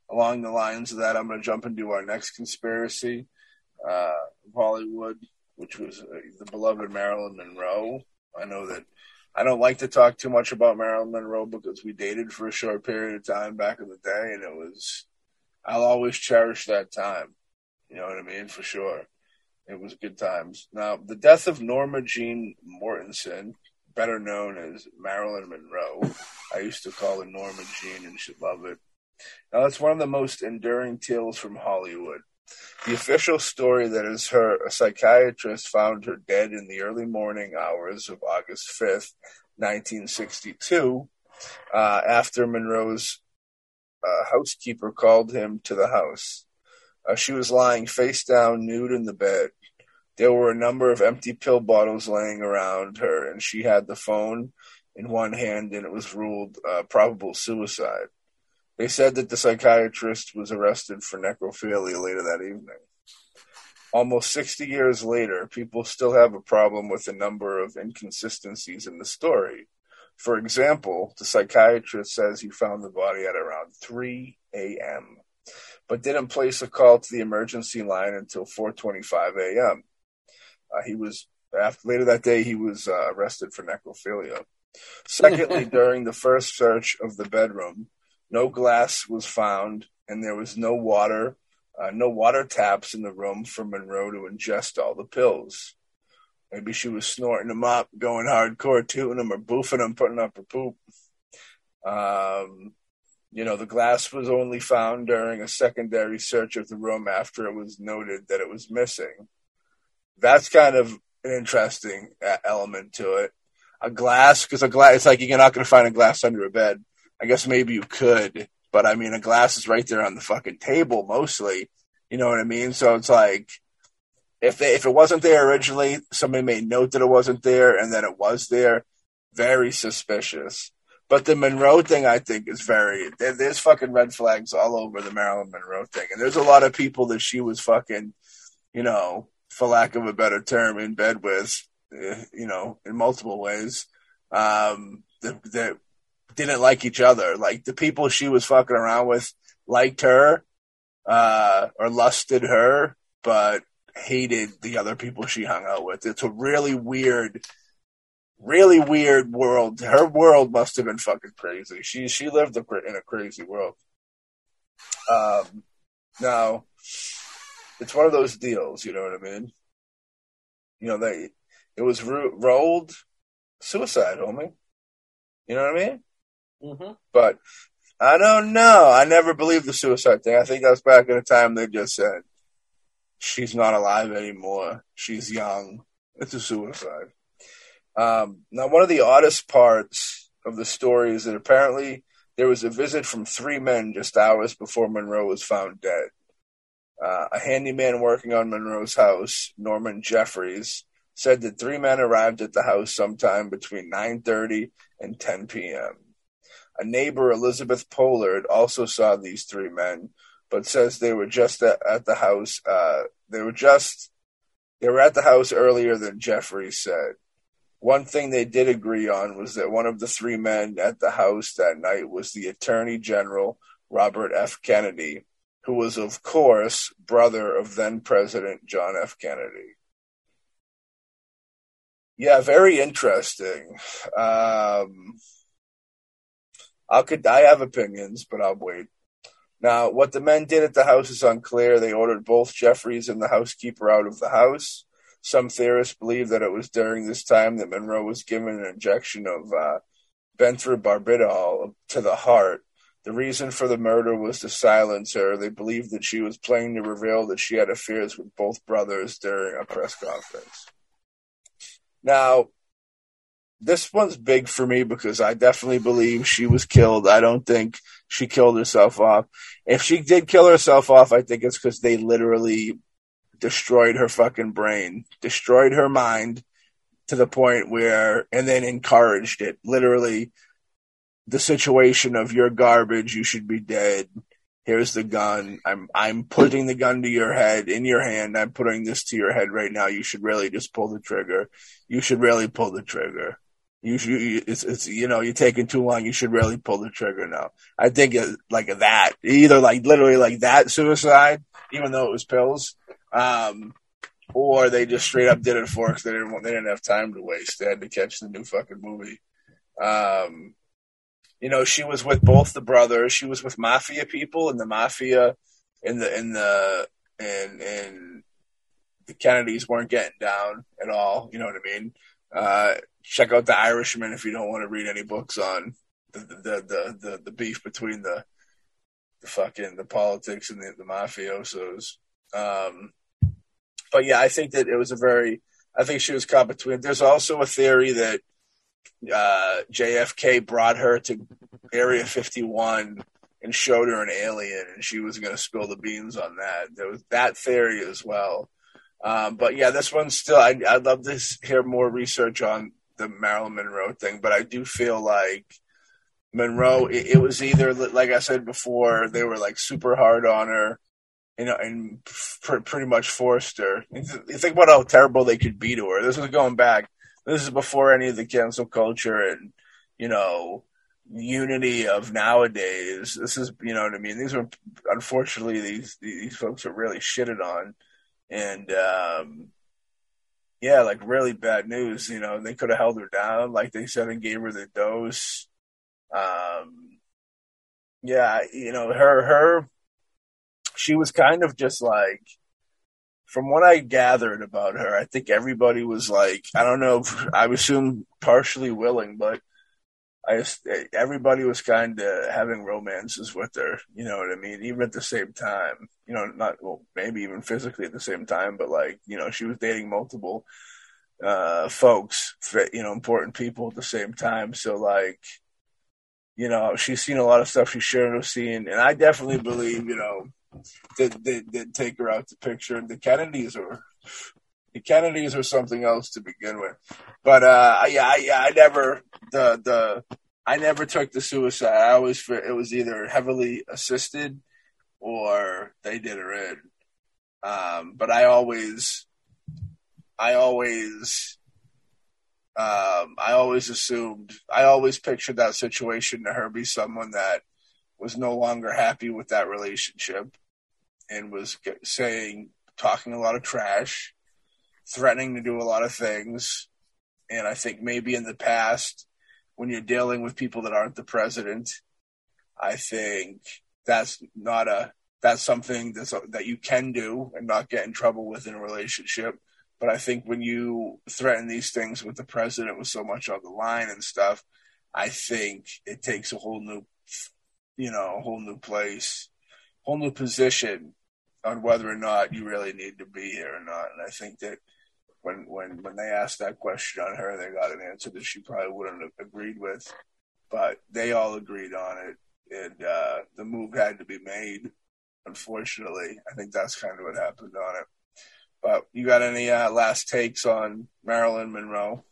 along the lines of that. I'm going to jump into our next conspiracy, uh, Hollywood, which was uh, the beloved Marilyn Monroe. I know that I don't like to talk too much about Marilyn Monroe because we dated for a short period of time back in the day, and it was. I'll always cherish that time. You know what I mean? For sure. It was good times. Now, the death of Norma Jean Mortensen, better known as Marilyn Monroe, I used to call her Norma Jean and she loved it. Now, it's one of the most enduring tales from Hollywood. The official story that is her a psychiatrist found her dead in the early morning hours of August 5th, 1962, uh, after Monroe's uh, housekeeper called him to the house. Uh, she was lying face down, nude in the bed. There were a number of empty pill bottles laying around her, and she had the phone in one hand, and it was ruled uh, probable suicide. They said that the psychiatrist was arrested for necrophilia later that evening. Almost 60 years later, people still have a problem with a number of inconsistencies in the story. For example, the psychiatrist says he found the body at around 3 a.m but didn't place a call to the emergency line until 4:25 a.m. Uh, he was after later that day he was uh, arrested for necrophilia. Secondly, during the first search of the bedroom, no glass was found, and there was no water, uh, no water taps in the room for Monroe to ingest all the pills. Maybe she was snorting them up, going hardcore, tooting them, or boofing them, putting up her poop. Um, you know, the glass was only found during a secondary search of the room after it was noted that it was missing. That's kind of an interesting uh, element to it. A glass, because a glass, it's like you're not going to find a glass under a bed. I guess maybe you could, but I mean, a glass is right there on the fucking table mostly. You know what I mean? So it's like, if they, if it wasn't there originally, somebody made note that it wasn't there, and then it was there. Very suspicious. But the Monroe thing, I think, is very. There, there's fucking red flags all over the Marilyn Monroe thing, and there's a lot of people that she was fucking, you know, for lack of a better term, in bed with, eh, you know, in multiple ways, um, that, that didn't like each other. Like the people she was fucking around with liked her, uh, or lusted her, but hated the other people she hung out with. It's a really weird really weird world. Her world must have been fucking crazy. She she lived in a crazy world. Um, now it's one of those deals. You know what I mean? You know they it was ro- rolled suicide, homie. You know what I mean? Mm-hmm. But I don't know. I never believed the suicide thing. I think that's back in the time they just said she's not alive anymore. She's young. It's a suicide. Um, now, one of the oddest parts of the story is that apparently there was a visit from three men just hours before Monroe was found dead. Uh, a handyman working on Monroe's house, Norman Jeffries, said that three men arrived at the house sometime between 9:30 and 10 p.m. A neighbor, Elizabeth Pollard, also saw these three men, but says they were just at, at the house. Uh, they were just they were at the house earlier than Jeffries said. One thing they did agree on was that one of the three men at the house that night was the Attorney General Robert F. Kennedy, who was, of course, brother of then President John F. Kennedy. Yeah, very interesting. Um, I could I have opinions, but I'll wait. Now, what the men did at the house is unclear. They ordered both Jeffries and the housekeeper out of the house. Some theorists believe that it was during this time that Monroe was given an injection of uh, pentobarbital to the heart. The reason for the murder was to silence her. They believed that she was planning to reveal that she had affairs with both brothers during a press conference. Now, this one's big for me because I definitely believe she was killed. I don't think she killed herself off. If she did kill herself off, I think it's because they literally destroyed her fucking brain, destroyed her mind to the point where, and then encouraged it. Literally, the situation of your garbage, you should be dead. Here's the gun. I'm I'm putting the gun to your head in your hand. I'm putting this to your head right now. You should really just pull the trigger. You should really pull the trigger. You should. It's it's you know you're taking too long. You should really pull the trigger now. I think it, like that, either like literally like that suicide, even though it was pills, um, or they just straight up did it for because they didn't want, they didn't have time to waste. They had to catch the new fucking movie. Um, you know, she was with both the brothers. She was with mafia people and the mafia in the in the and and the Kennedys weren't getting down at all. You know what I mean? Uh, check out the Irishman if you don't want to read any books on the the the the, the beef between the the fucking the politics and the, the mafiosos. Um, but yeah, I think that it was a very. I think she was caught between. There's also a theory that uh, JFK brought her to Area 51 and showed her an alien, and she was going to spill the beans on that. There was that theory as well. Um, but yeah, this one's still. I, would love to hear more research on the Marilyn Monroe thing, but I do feel like Monroe. It, it was either like I said before, they were like super hard on her you know, and pr- pretty much forced her. You think about how terrible they could be to her. This was going back. This is before any of the cancel culture and you know unity of nowadays. This is you know what I mean. These are unfortunately these these folks are really shitted on, and um, yeah, like really bad news. You know, they could have held her down, like they said, and gave her the dose. Um, yeah, you know her her she was kind of just like from what I gathered about her, I think everybody was like, I don't know, I assume partially willing, but I just, everybody was kind of having romances with her. You know what I mean? Even at the same time, you know, not well, maybe even physically at the same time, but like, you know, she was dating multiple uh, folks, you know, important people at the same time. So like, you know, she's seen a lot of stuff she shouldn't have seen, and I definitely believe, you know did, did, take her out to picture. The Kennedys are the Kennedys are something else to begin with. But uh, yeah, I, yeah, I never the the I never took the suicide. I always it was either heavily assisted or they did her in. Um, but I always, I always, um, I always assumed, I always pictured that situation to her be someone that was no longer happy with that relationship and was saying, talking a lot of trash, threatening to do a lot of things. And I think maybe in the past, when you're dealing with people that aren't the president, I think that's not a that's something that's that you can do and not get in trouble with in a relationship. But I think when you threaten these things with the president with so much on the line and stuff, I think it takes a whole new, you know, a whole new place, whole new position on whether or not you really need to be here or not. And I think that when when when they asked that question on her, they got an answer that she probably wouldn't have agreed with, but they all agreed on it, and uh, the move had to be made. Unfortunately, I think that's kind of what happened on it. But you got any uh, last takes on Marilyn Monroe?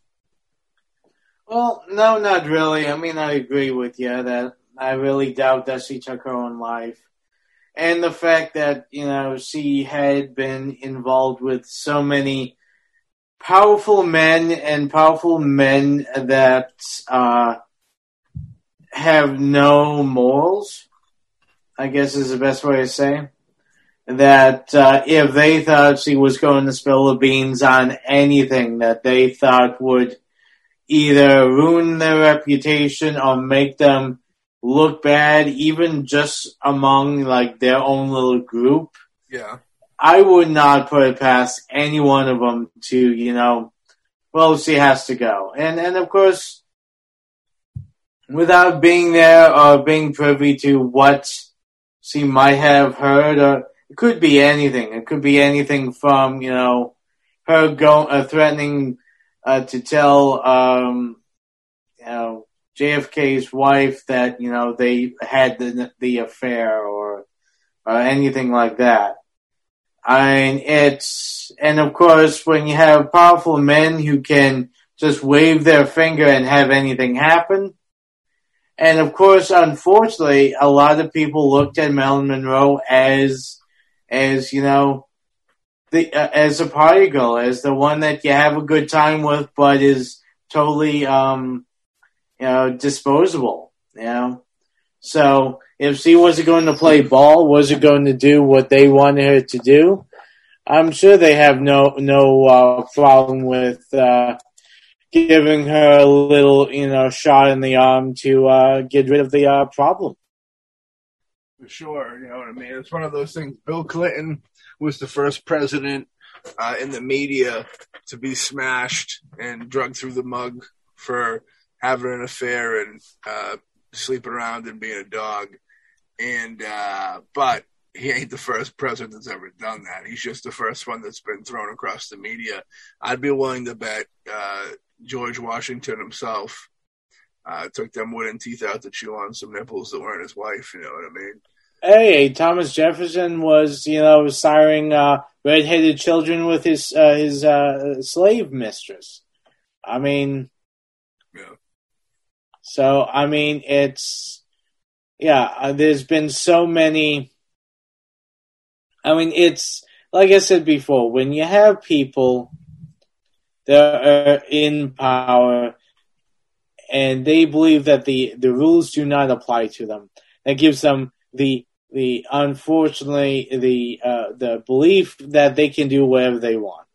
Well, no, not really. I mean, I agree with you that I really doubt that she took her own life and the fact that you know she had been involved with so many powerful men and powerful men that uh, have no morals. I guess is the best way to say that uh, if they thought she was going to spill the beans on anything that they thought would either ruin their reputation or make them look bad, even just among like their own little group. Yeah. I would not put it past any one of them to, you know, well, she has to go. And, and of course, without being there or being privy to what she might have heard, or it could be anything. It could be anything from, you know, her go, uh, threatening, uh, to tell, um, you know, JFK's wife that you know they had the the affair or or anything like that. Mean, it's and of course when you have powerful men who can just wave their finger and have anything happen. And of course, unfortunately, a lot of people looked at Marilyn Monroe as, as you know, the uh, as a party girl, as the one that you have a good time with, but is totally, um, you know, disposable. You know, so she wasn't going to play ball, wasn't going to do what they wanted her to do, I'm sure they have no no uh, problem with uh, giving her a little, you know, shot in the arm to uh, get rid of the uh, problem. For sure, you know what I mean. It's one of those things. Bill Clinton was the first president uh, in the media to be smashed and drugged through the mug for having an affair and uh, sleeping around and being a dog. And uh, but he ain't the first president that's ever done that. He's just the first one that's been thrown across the media. I'd be willing to bet uh, George Washington himself uh, took them wooden teeth out to chew on some nipples that weren't his wife. You know what I mean? Hey, Thomas Jefferson was, you know, siring uh, red-headed children with his uh, his uh, slave mistress. I mean, yeah. So I mean, it's yeah. Uh, there's been so many. I mean, it's like I said before. When you have people that are in power and they believe that the the rules do not apply to them, that gives them the the unfortunately the uh, the belief that they can do whatever they want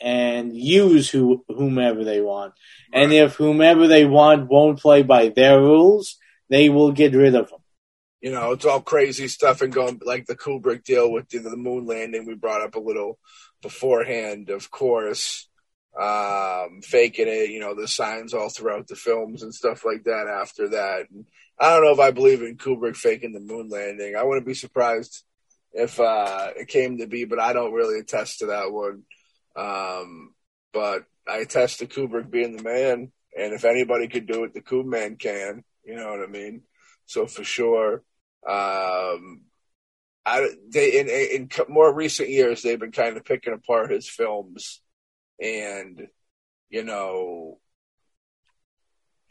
and use who, whomever they want. Right. And if whomever they want won't play by their rules, they will get rid of them. You know, it's all crazy stuff and going like the Kubrick deal with the, the moon landing. We brought up a little beforehand, of course, um, faking it. You know, the signs all throughout the films and stuff like that. After that, and I don't know if I believe in Kubrick faking the moon landing. I wouldn't be surprised if uh, it came to be, but I don't really attest to that one. Um, but I attest to Kubrick being the man, and if anybody could do it, the Kub man can. You know what I mean? So for sure, um, I they in, in more recent years they've been kind of picking apart his films, and you know,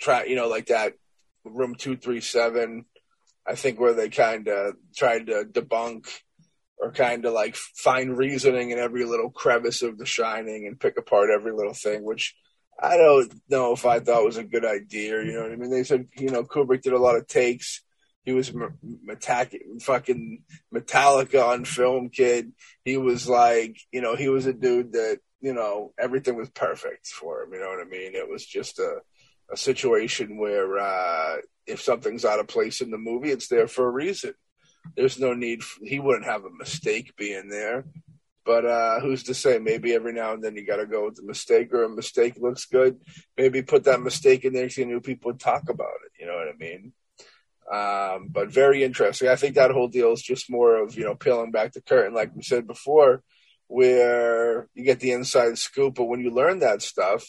try you know like that Room 237, I think where they kind of tried to debunk or kind of like find reasoning in every little crevice of The Shining and pick apart every little thing, which I don't know if I thought it was a good idea. You know what I mean? They said, you know, Kubrick did a lot of takes. He was attacking fucking Metallica on film, kid. He was like, you know, he was a dude that, you know, everything was perfect for him. You know what I mean? It was just a, a situation where uh, if something's out of place in the movie, it's there for a reason. There's no need. For, he wouldn't have a mistake being there. But uh, who's to say? Maybe every now and then you got to go with the mistake, or a mistake looks good. Maybe put that mistake in there so you people would talk about it. You know what I mean? Um, but very interesting. I think that whole deal is just more of you know peeling back the curtain, like we said before, where you get the inside scoop. But when you learn that stuff,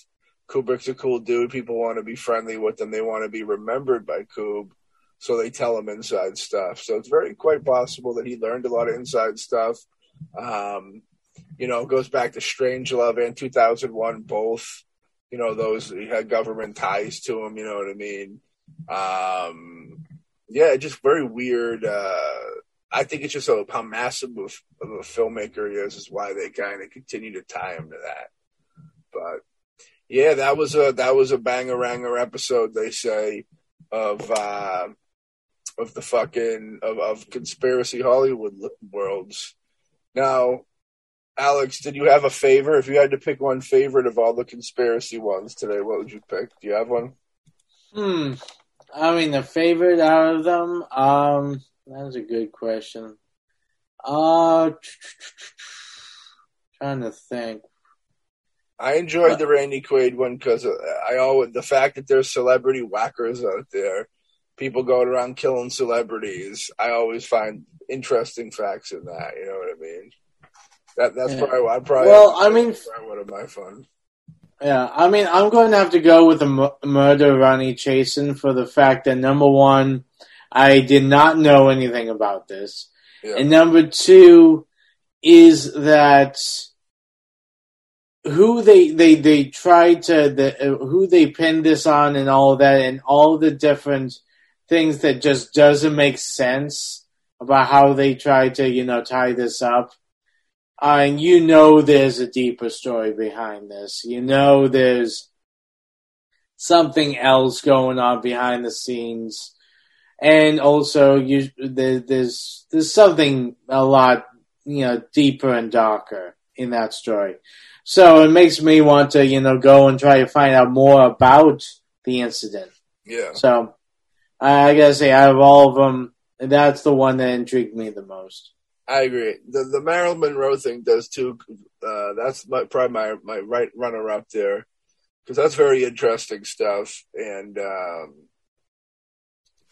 Kubrick's a cool dude. People want to be friendly with him. They want to be remembered by Kub. So they tell him inside stuff. So it's very quite possible that he learned a lot of inside stuff. Um, you know, goes back to Strangelove and 2001 both. You know, those he had government ties to him. You know what I mean? Um, yeah, just very weird. Uh, I think it's just a, how massive of, of a filmmaker he is is why they kind of continue to tie him to that. But yeah, that was a that was a banger ranger episode. They say of uh, of the fucking of, of conspiracy Hollywood worlds. Now, Alex, did you have a favor? If you had to pick one favorite of all the conspiracy ones today, what would you pick? Do you have one? Hmm. I mean, the favorite out of them. Um, that's a good question. Uh, trying to think. I enjoyed the Randy Quaid one because I always the fact that there's celebrity whackers out there, people going around killing celebrities. I always find interesting facts in that. You know what I mean? That that's yeah. probably I probably well. I mean, one of my fun. Yeah, I mean, I'm going to have to go with the m- murder of Ronni Chasen for the fact that number one, I did not know anything about this, yeah. and number two is that who they they they tried to the uh, who they pinned this on and all of that and all the different things that just doesn't make sense about how they try to you know tie this up. Uh, and you know there's a deeper story behind this. You know there's something else going on behind the scenes, and also you there, there's there's something a lot you know deeper and darker in that story. So it makes me want to, you know, go and try to find out more about the incident. Yeah. So I gotta say, out of all of them, that's the one that intrigued me the most. I agree. The the Marilyn Monroe thing does too. Uh, that's my, probably my my right runner up there because that's very interesting stuff, and um,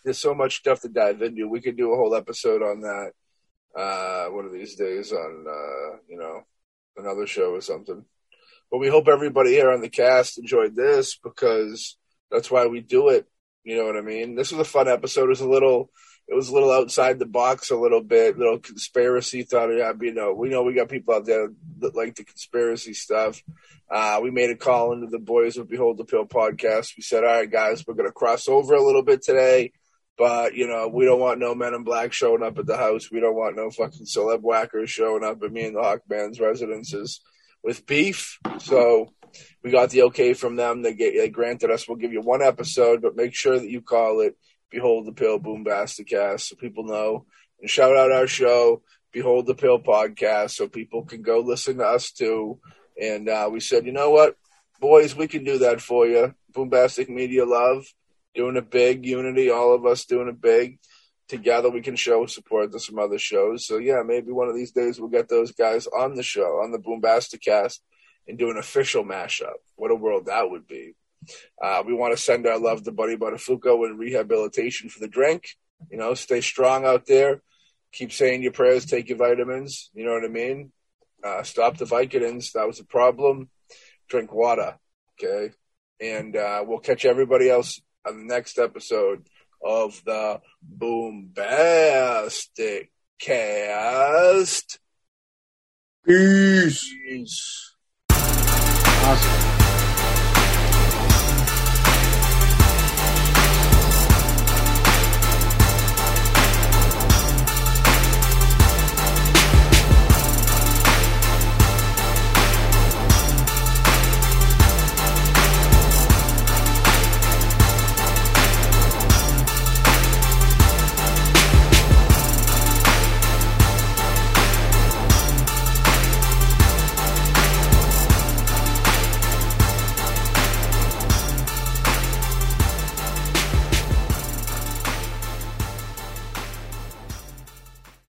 there's so much stuff to dive into. We could do a whole episode on that uh, one of these days on uh, you know another show or something. But we hope everybody here on the cast enjoyed this because that's why we do it. You know what I mean? This was a fun episode. It was a little, it was a little outside the box a little bit, little conspiracy. Thought, yeah, you know, we know we got people out there that like the conspiracy stuff. Uh, we made a call into the Boys of Behold the Pale podcast. We said, all right, guys, we're going to cross over a little bit today. But you know, we don't want no men in black showing up at the house. We don't want no fucking celeb whackers showing up at me and the Hawkman's residences with beef. So we got the okay from them. They, get, they granted us. We'll give you one episode, but make sure that you call it "Behold the Pale Boombasticast" so people know. And shout out our show, "Behold the Pale Podcast," so people can go listen to us too. And uh, we said, you know what, boys, we can do that for you. Boombastic Media Love doing it big, unity, all of us doing it big. Together we can show support to some other shows. So yeah, maybe one of these days we'll get those guys on the show, on the Boombasticast, and do an official mashup. What a world that would be. Uh, we want to send our love to Buddy Buttafuoco in rehabilitation for the drink. You know, stay strong out there. Keep saying your prayers, take your vitamins. You know what I mean? Uh, stop the Vicodins. That was a problem. Drink water. Okay. And uh, we'll catch everybody else on the next episode of the Boombastic Cast. Peace. Peace. Awesome.